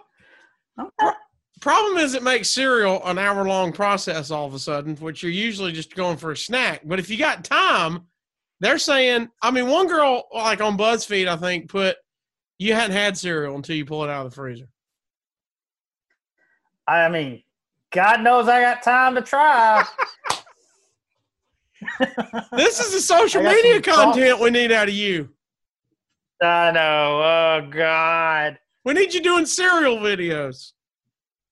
okay. Problem is it makes cereal an hour long process all of a sudden, which you're usually just going for a snack. But if you got time, they're saying, I mean, one girl like on BuzzFeed, I think, put you hadn't had cereal until you pull it out of the freezer. I mean, God knows I got time to try. (laughs) This is the social media content we need out of you. I know. Oh God. We need you doing cereal videos.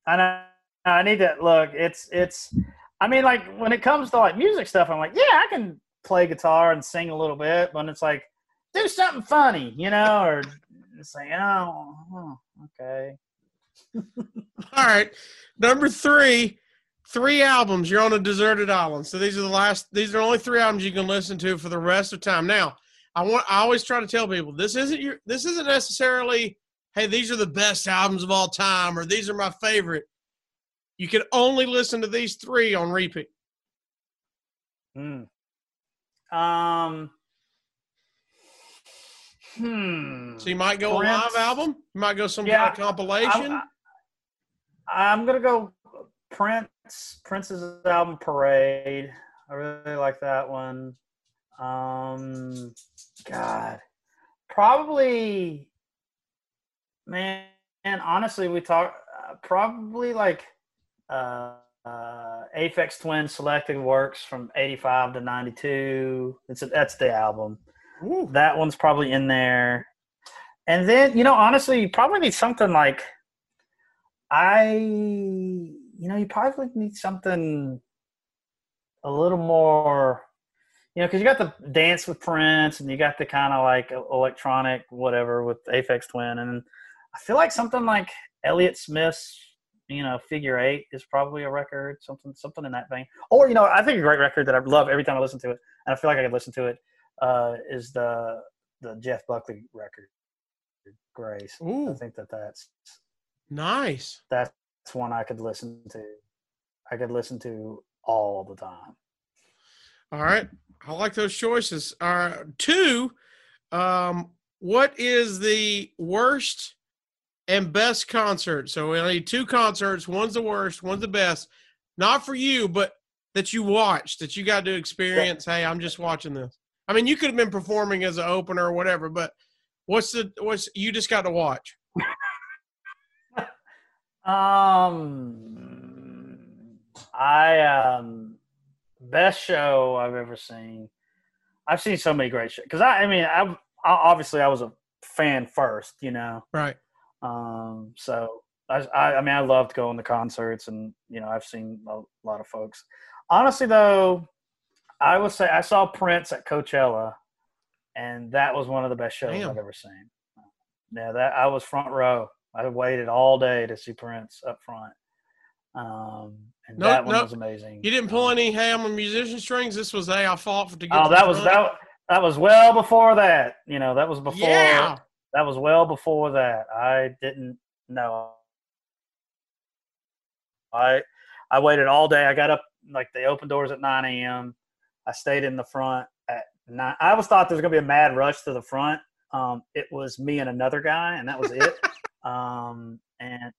I. I need to look. It's it's. I mean, like when it comes to like music stuff, I'm like, yeah, I can play guitar and sing a little bit, but it's like, do something funny, you know, or it's like, oh, oh, okay. (laughs) All right. Number three, three albums. You're on a deserted island. So these are the last these are only three albums you can listen to for the rest of time. Now, I want I always try to tell people this isn't your this isn't necessarily, hey, these are the best albums of all time or these are my favorite. You can only listen to these three on repeat. Hmm. Um. Hmm. So you might go a Prince. live album, you might go some Yeah, kind of compilation. I, am gonna go Prince. Prince's album Parade. I really like that one. Um, God, probably, man. Honestly, we talk uh, probably like uh, uh, Aphex Twin selected works from '85 to '92. It's a, that's the album. Ooh. That one's probably in there. And then, you know, honestly, you probably need something like I you know, you probably need something a little more you know, because you got the dance with Prince and you got the kind of like electronic whatever with Aphex Twin and I feel like something like Elliott Smith's you know, figure eight is probably a record, something something in that vein. Or, you know, I think a great record that I love every time I listen to it. and I feel like I could listen to it. Uh, is the the Jeff Buckley record, Grace? Ooh. I think that that's Nice. that's one I could listen to. I could listen to all the time. All right. I like those choices. All right. Two, um, what is the worst and best concert? So we need two concerts. One's the worst, one's the best. Not for you, but that you watched, that you got to experience. Hey, I'm just watching this. I mean, you could have been performing as an opener or whatever, but what's the what's you just got to watch? (laughs) Um, I um, best show I've ever seen. I've seen so many great shows because I, I mean, I, I obviously I was a fan first, you know. Right. Um, so I, I, I mean, I loved going to concerts, and you know, I've seen a lot of folks. Honestly, though, I would say I saw Prince at Coachella, and that was one of the best shows Damn. I've ever seen. Yeah, that I was front row. I waited all day to see Prince up front, um, and No- that one no, was amazing. You didn't pull any hey, I'm a musician strings. This was hey, I fought for to get Oh, to the that was front. that. That was well before that. You know, that was before. Yeah. That was well before that. I didn't know. I I waited all day. I got up like they opened doors at nine a.m. I stayed in the front at nine. I always thought there was gonna be a mad rush to the front. Um, it was me and another guy, and that was it. (laughs) um, and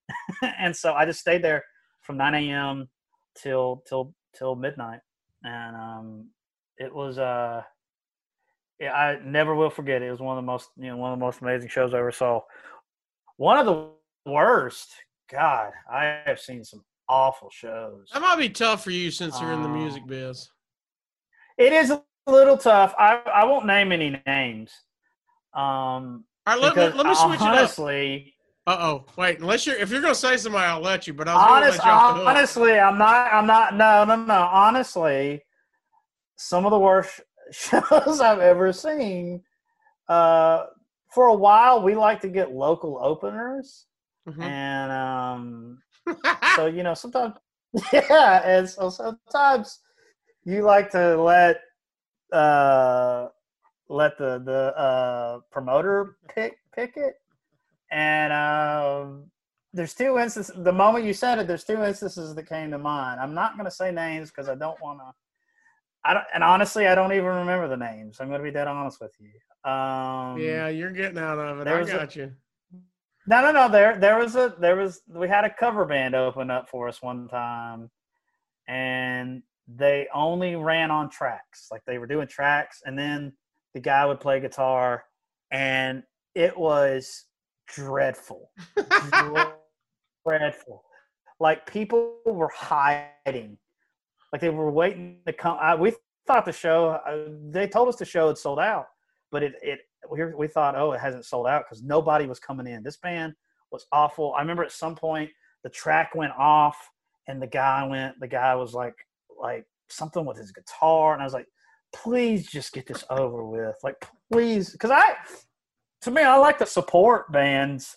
(laughs) and so I just stayed there from nine a.m. till till till midnight, and um, it was uh yeah, I never will forget it. It was one of the most you know one of the most amazing shows I ever saw. One of the worst. God, I have seen some awful shows. That might be tough for you since you're in the Um, music biz. It is a little tough. I I won't name any names. Um, All right, let, let, let me switch it up. honestly, Uh oh. Wait, unless you're if you're gonna say somebody, I'll let you. But I was gonna honest, let you off the hook. honestly, I'm not. I'm not. No, no, no. Honestly, some of the worst shows (laughs) I've ever seen. Uh, for a while, we like to get local openers, Mhm. and um, (laughs) so you know sometimes, (laughs) yeah, and so sometimes you like to let uh let the the uh promoter pick pick it, and um there's two instances. The moment you said it, there's two instances that came to mind. I'm not going to say names because I don't want to. I don't, and honestly, I don't even remember the names. I'm going to be dead honest with you. Um, yeah, you're getting out of it. I was a- got you. No, no, no. There, there was a, there was. We had a cover band open up for us one time, and they only ran on tracks. Like they were doing tracks, and then the guy would play guitar, and it was dreadful, (laughs) dreadful. Like people were hiding, like they were waiting to come. I, we thought the show. Uh, they told us the show had sold out, but it it we, we thought, oh, it hasn't sold out because nobody was coming in. This band was awful. I remember at some point the track went off and the guy went. The guy was like, like something with his guitar, and I was like, please just get this over with, like please, because I, to me, I like to support bands.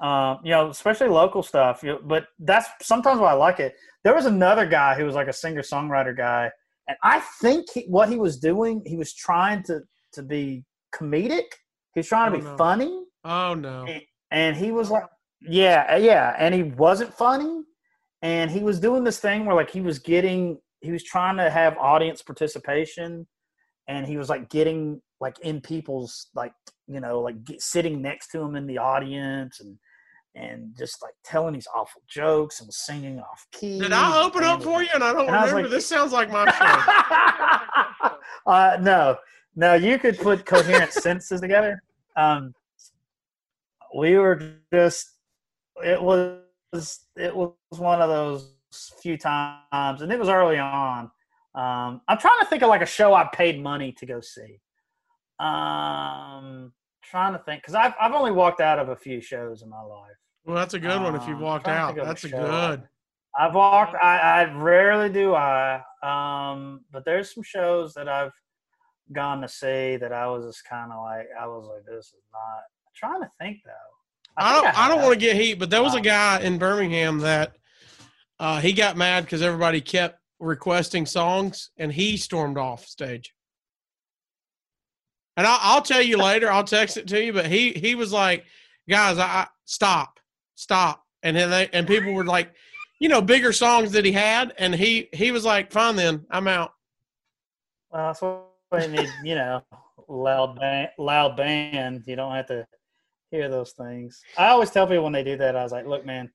Um, you know, especially local stuff. You know, but that's sometimes why I like it. There was another guy who was like a singer songwriter guy, and I think he, what he was doing, he was trying to to be comedic. He was trying to Oh, be no. funny, Oh no. and he was like, yeah, yeah, and he wasn't funny, and he was doing this thing where like he was getting, he was trying to have audience participation, and he was like getting like in people's like you know like get, sitting next to him in the audience and and just like telling these awful jokes and singing off key. Did I open up for you and I don't And I remember? like- this sounds like my (laughs) show. uh, no, no, you could put coherent (laughs) sentences together. Um, we were just, it was, it was one of those few times, and it was early on. Um, I'm trying to think of like a show I paid money to go see. Um, trying to think because I've I've only walked out of a few shows in my life. Well, that's a good one if you've Um, walked out. think of a That's a good. I've walked. I, I rarely do. I um, but there's some shows that I've gone to see that I was just kind of like I was like this is not. I'm trying to think though. I don't. I, don't want to get heat, but there was a Um, guy in Birmingham that uh, he got mad because everybody kept requesting songs, and he stormed off stage. And I'll, I'll tell you later. I'll text it to you. But he he was like, guys, I, I stop, stop, and they and people were like, you know, bigger songs that he had, and he he was like, fine, then I'm out. Well, that's what need. You know, loud band, loud band. You don't have to hear those things. I always tell people when they do that, I was like, look, man,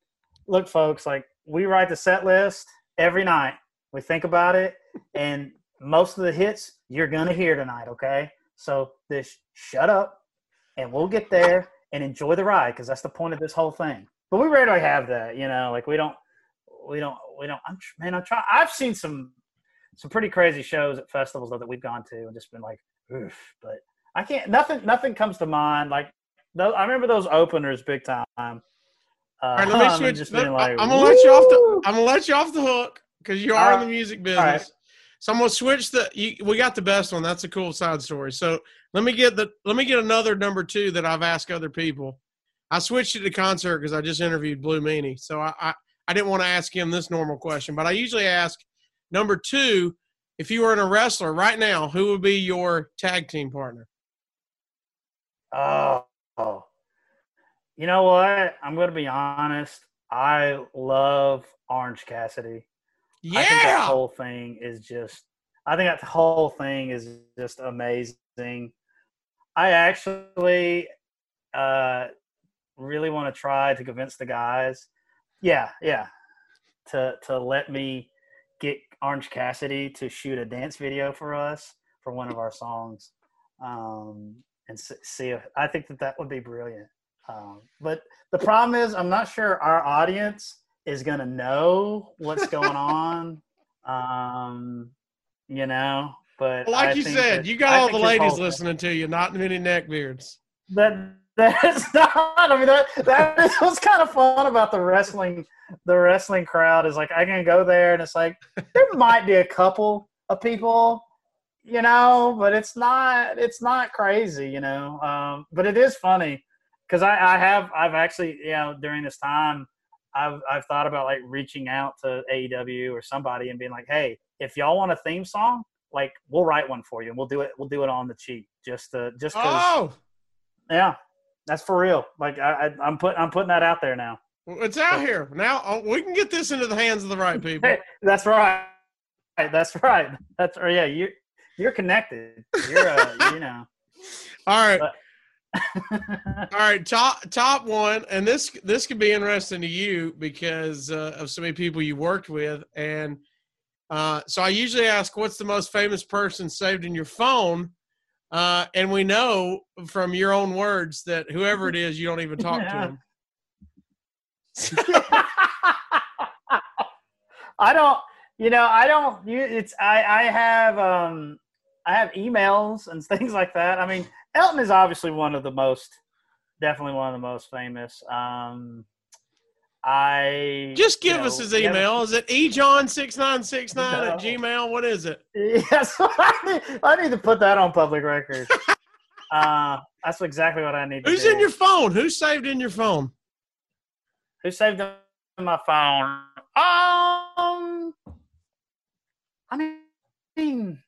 look, folks, like we write the set list every night. We think about it, and most of the hits you're gonna hear tonight. Okay, so just shut up, and we'll get there and enjoy the ride because that's the point of this whole thing. But we rarely have that, you know. Like we don't, we don't, we don't. I'm man, I'm trying. I've seen some some pretty crazy shows at festivals though that we've gone to and just been like, Oof, but I can't. Nothing. Nothing comes to mind. Like those, I remember those openers big time. Uh, All right, let me (laughs) switch. Let, like, I'm gonna let you off the. I'm gonna let you off the hook because you are in the music business. So I'm gonna switch the. You, we got the best one. That's a cool side story. So let me get the. Let me get another number two that I've asked other people. I switched it to concert because I just interviewed Blue Meanie. So I, I I didn't want to ask him this normal question, but I usually ask number two if you were in a wrestler right now, who would be your tag team partner? Oh, you know what? I'm going to be honest. I love Orange Cassidy. Yeah. I think that whole thing is just. I think that whole thing is just amazing. I actually uh, really want to try to convince the guys. Yeah, yeah, to to let me get Orange Cassidy to shoot a dance video for us for one of our songs, um, and see if I think that that would be brilliant. Um, but the problem is, I'm not sure our audience is going to know what's going on. (laughs) Um, you know, but like I you said, that, you got all the ladies listening to you, not many neckbeards. That that's (laughs) not. I mean, that that is what's kind of fun about the wrestling. The wrestling crowd is like I can go there, and it's like there might be a couple of people, you know, but it's not. It's not crazy, you know. Um, but it is funny because I, I have. I've actually, you know, during this time, I've I've thought about like reaching out to AEW or somebody and being like, hey, if y'all want a theme song, like we'll write one for you, and we'll do it. We'll do it on the cheap, just to just because. Oh. Yeah, that's for real. Like I, I am put I'm putting that out there now. It's out here now. Oh, we can get this into the hands of the right (laughs) people. Hey, that's right. That's right. That's or yeah. You you're connected. You're uh, (laughs) you know. All right. (laughs) All right, top top one, and this this could be interesting to you because uh, of so many people you worked with, and uh, so I usually ask, "What's the most famous person saved in your phone?" Uh, and we know from your own words that whoever it (laughs) is, you don't even talk yeah. to them. (laughs) I don't, you know, I don't. You, it's I. I have um, I have emails and (laughs) things like that. I mean, Elton is obviously one of the most, definitely one of the most famous. Um, I just give us know, his email. Is it ejohn6969 no. at gmail? What is it? (laughs) Yes, I (laughs) need, I need to put that on public record. (laughs) uh, that's exactly what I need. Who's do. in your phone? Who's saved in your phone? Who saved in my phone? Um, I mean,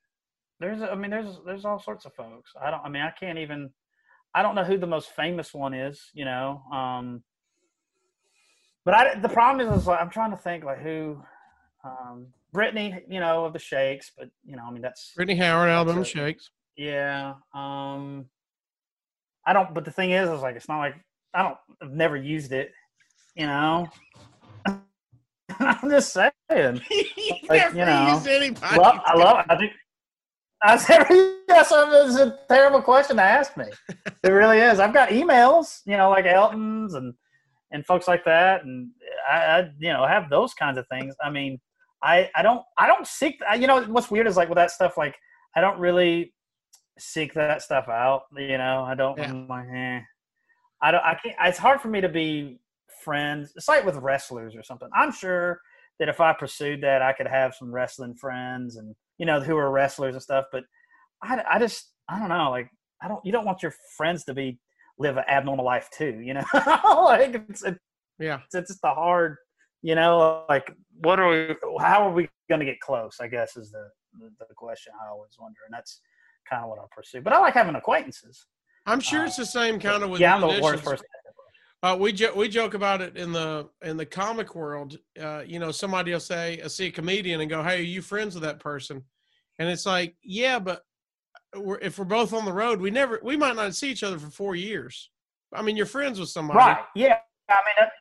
there's, I mean, there's, there's all sorts of folks. I don't, I mean, I can't even, I don't know who the most famous one is. You know, um, but I, the problem is, is like, I'm trying to think like who, um, Brittany, you know, of the Shakes, but you know, I mean, that's Brittany Howard, Alabama Shakes. Yeah. Um, I don't, but the thing is, is like, it's not like I don't, I've never used it, you know. (laughs) I'm just saying. (laughs) you like, you know. Well, I love. I think. I said, yes, it's a terrible question to ask me. It really is. I've got emails, you know, like Elton's and and folks like that, and I, I, you know have those kinds of things. I mean, I I don't I don't seek. You know what's weird is like with that stuff, like I don't really seek that stuff out. You know, I don't. Yeah. Like, eh. I don't. I can't. It's hard for me to be friends. It's like with wrestlers or something. I'm sure that if I pursued that, I could have some wrestling friends and you know who are wrestlers and stuff. But I, I just I don't know. Like I don't. You don't want your friends to be live an abnormal life too. You know, (laughs) like it's it, yeah, it's, it's just the hard. You know, like what are we? How are we going to get close? I guess is the, the the question I always wonder, and that's kind of what I pursue. But I like having acquaintances. I'm sure it's the same kind of with yeah, I'm the musicians. worst person. Uh, we jo- we joke about it in the in the comic world. Uh, you know, somebody will say, "I see a comedian," and go, "Hey, are you friends with that person?" And it's like, yeah, but we're, if we're both on the road, we never we might not see each other for four years. I mean, you're friends with somebody, Right. Yeah. I mean, that,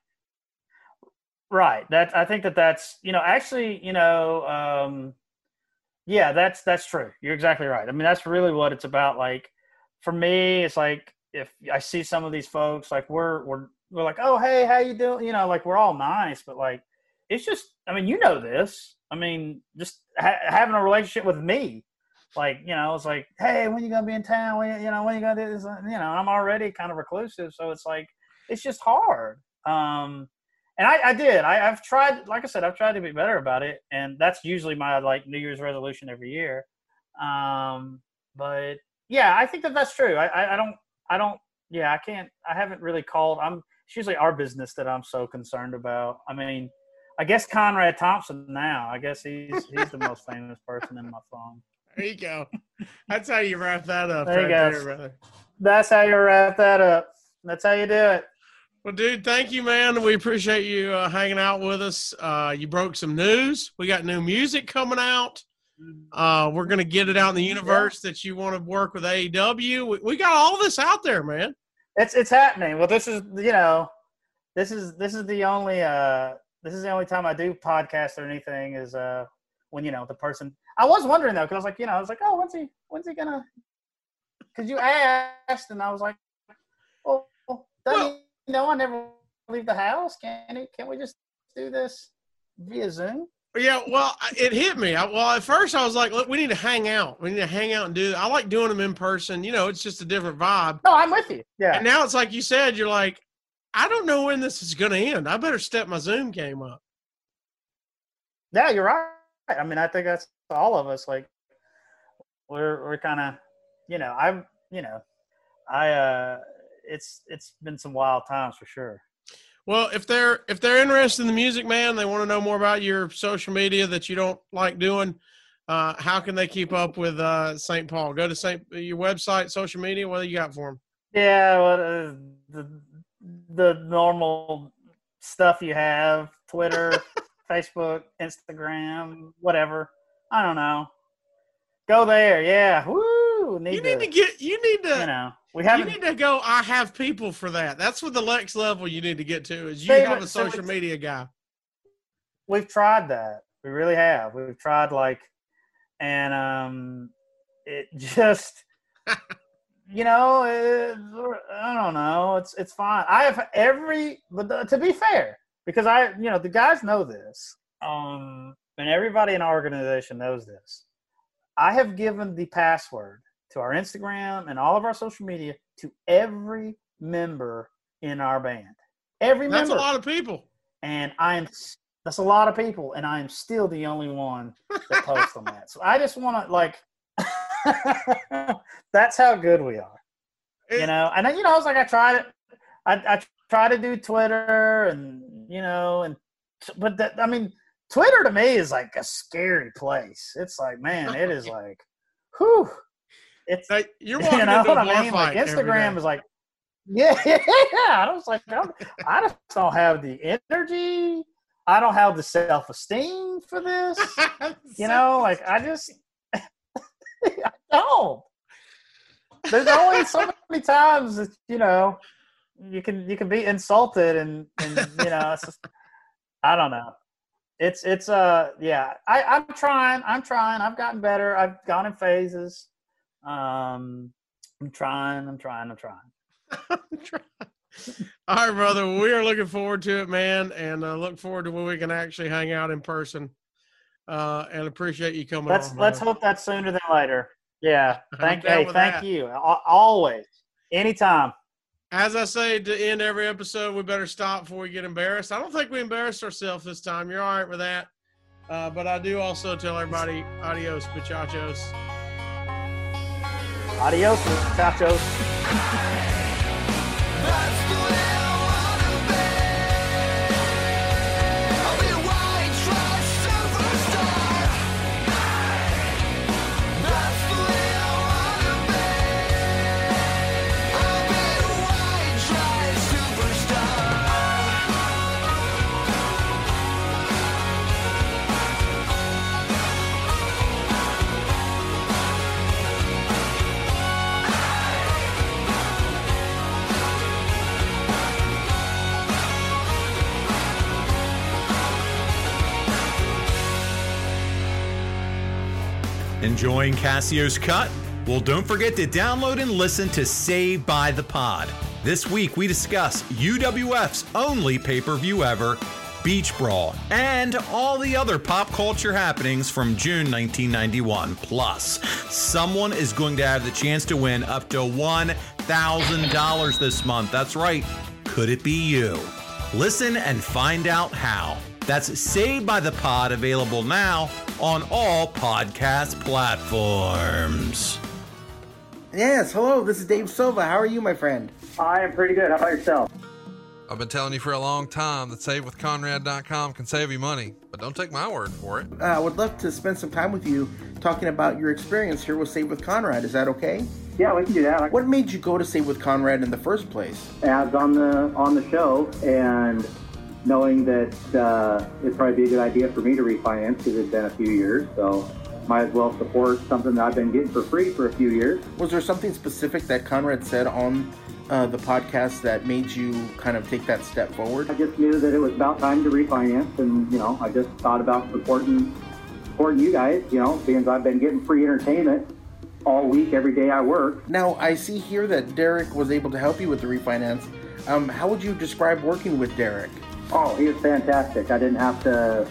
right. That I think that that's you know actually you know um, yeah that's that's true. You're exactly right. I mean that's really what it's about. Like for me, it's like if I see some of these folks, like we're we're we're like, oh hey, how you doing? You know, like we're all nice, but like it's just I mean you know this. I mean just ha- having a relationship with me. Like you know, it's like, hey, when you gonna be in town? When you, know, when you gonna do this? You know, I'm already kind of reclusive, so it's like it's just hard. Um, and I, I did. I, I've tried, like I said, I've tried to be better about it, and that's usually my like New Year's resolution every year. Um, but yeah, I think that that's true. I, I, I don't, I don't, yeah, I can't. I haven't really called. I'm. It's usually our business that I'm so concerned about. I mean, I guess Conrad Thompson now. I guess he's he's the most famous person in my phone. There you go. That's how you wrap that up. There you go. there, brother. That's how you wrap that up. That's how you do it. Well, dude, thank you, man. We appreciate you uh, hanging out with us. Uh, you broke some news. We got new music coming out. Uh, we're gonna get it out in the universe that you want to work with AEW. We, we got all this out there, man. It's it's happening. Well, this is you know, this is this is the only uh this is the only time I do podcast or anything is uh when you know the person. I was wondering though because I was like you know I was like oh when's he when's he gonna? Because you asked and I was like, well, doesn't Well- he know I never leave the house? Can he? Can we just do this via Zoom? Yeah, well, it hit me. I, well, at first I was like, look, we need to hang out. We need to hang out and do. I like doing them in person. You know, it's just a different vibe. No, I'm with you. Yeah. And now it's like you said, you're like, I don't know when this is going to end. I better step my Zoom game up. Yeah, you're right. I mean, I think that's all of us. Like, we're we're kind of, you know, I'm, you know, I, uh, it's it's been some wild times for sure. Well, if they're if they're interested in the music, man, they want to know more about your social media that you don't like doing. Uh, how can they keep up with uh, St. Paul? Go to St. your website, social media. What do you got for them? Yeah, well, uh, the the normal stuff you have: Twitter, (laughs) Facebook, Instagram, whatever. I don't know. Go there. Yeah. Woo. Need You need to get. You need to. you know, we haven't. need to go. I have people for that. That's what the next level you need to get to. Is you David, have a social it's- media guy. we've tried that. We really have. We've tried like, and um, it (laughs) just, you know, it, I don't know. It's it's fine. I have every, but the, to be fair, because I, you know, the guys know this, um, and everybody in our organization knows this. I have given the password to our Instagram and all of our social media to every member in our band. Every That's member That's a lot of people. and I am that's a lot of people, and I am still the only one that posts on that. So I just want to like, (laughs) that's how good we are, you know. And then, you know, I was like, I tried it. I, I try to do Twitter, and you know, and but that I mean, Twitter to me is like a scary place. It's like, man, it is (laughs) like, whew. It's Like, you're (laughs) walking you know what I mean? Like Instagram is like, yeah, (laughs) yeah. I was like, I'm, I just don't have the energy. I don't have the self esteem for this. You know, like I just, I don't. There's only so many times that you know you can you can be insulted and and you know just, I don't know. It's it's uh yeah I I'm trying I'm trying I've gotten better I've gone in phases. Um, I'm trying I'm trying I'm trying. (laughs) All right, brother. We are looking forward to it, man, and uh, look forward to when we can actually hang out in person. Uh, and appreciate you coming. Let's on, let's brother. hope that's sooner than later. Yeah. (laughs) Thank hey thank that. you always anytime. As I say to end every episode, we better stop before we get embarrassed. I don't think we embarrassed ourselves this time. You're all right with that. Uh, but I do also tell everybody, adios, muchachos. Adios, muchachos. (laughs) Enjoying Casio's cut? Well, don't forget to download and listen to Saved by the Pod. This week we discuss UWF's only pay per view ever, Beach Brawl, and all the other pop culture happenings from June 1991. Plus, someone is going to have the chance to win up to $1,000 this month. That's right. Could it be you? Listen and find out how. That's Saved by the Pod, available now on all podcast platforms. Yes, hello, this is Dave Silva. How are you, my friend? I am pretty good. How about yourself? I've been telling you for a long time that SaveWithConrad.com can save you money, but don't take my word for it. Uh, I would love to spend some time with you talking about your experience here with Save with Conrad. Is that okay? Yeah, we can do that. What made you go to Save with Conrad in the first place? Ads on the on the show, and knowing that uh, it'd probably be a good idea for me to refinance because it's been a few years. So might as well support something that I've been getting for free for a few years. Was there something specific that Conrad said on uh, the podcast that made you kind of take that step forward? I just knew that it was about time to refinance, and you know, I just thought about supporting supporting you guys. You know, because I've been getting free entertainment all week, every day I work. Now, I see here that Derek was able to help you with the refinance. Um, how would you describe working with Derek? Oh, he was fantastic. I didn't have to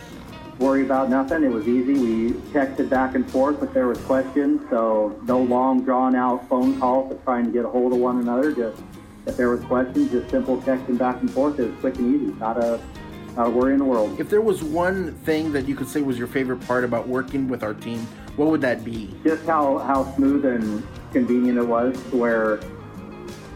worry about nothing. It was easy. We texted back and forth if there was questions, so no long drawn out phone calls to try and get a hold of one another. Just if there was questions, just simple texting back and forth. It was quick and easy. Not a not a worry in the world. If there was one thing that you could say was your favorite part about working with our team, what would that be? Just how how smooth and convenient it was, to where,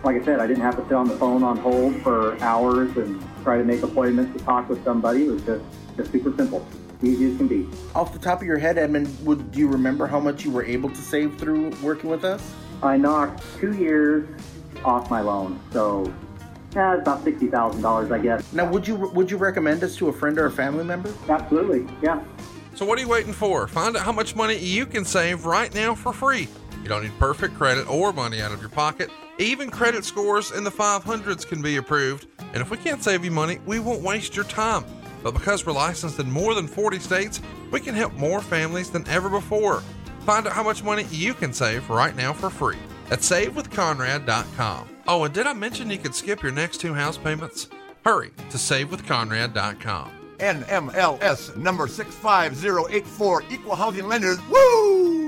like I said, I didn't have to sit on the phone on hold for hours and try to make appointments to talk with somebody. It was just just super simple easy as can be. Off the top of your head, Edmund, would do you remember how much you were able to save through working with us? I knocked two years off my loan, so yeah, it's about sixty thousand dollars, I guess. Now, would you would you recommend us to a friend or a family member? Absolutely, yeah. So what are you waiting for? Find out how much money you can save right now for free. You don't need perfect credit or money out of your pocket. Even credit scores in the 500s can be approved. And if we can't save you money, we won't waste your time. But because we're licensed in more than 40 states, we can help more families than ever before. Find out how much money you can save right now for free at SaveWithConrad.com. Oh, and did I mention you could skip your next two house payments? Hurry to SaveWithConrad.com. NMLS number 65084, Equal Housing Lenders. Woo!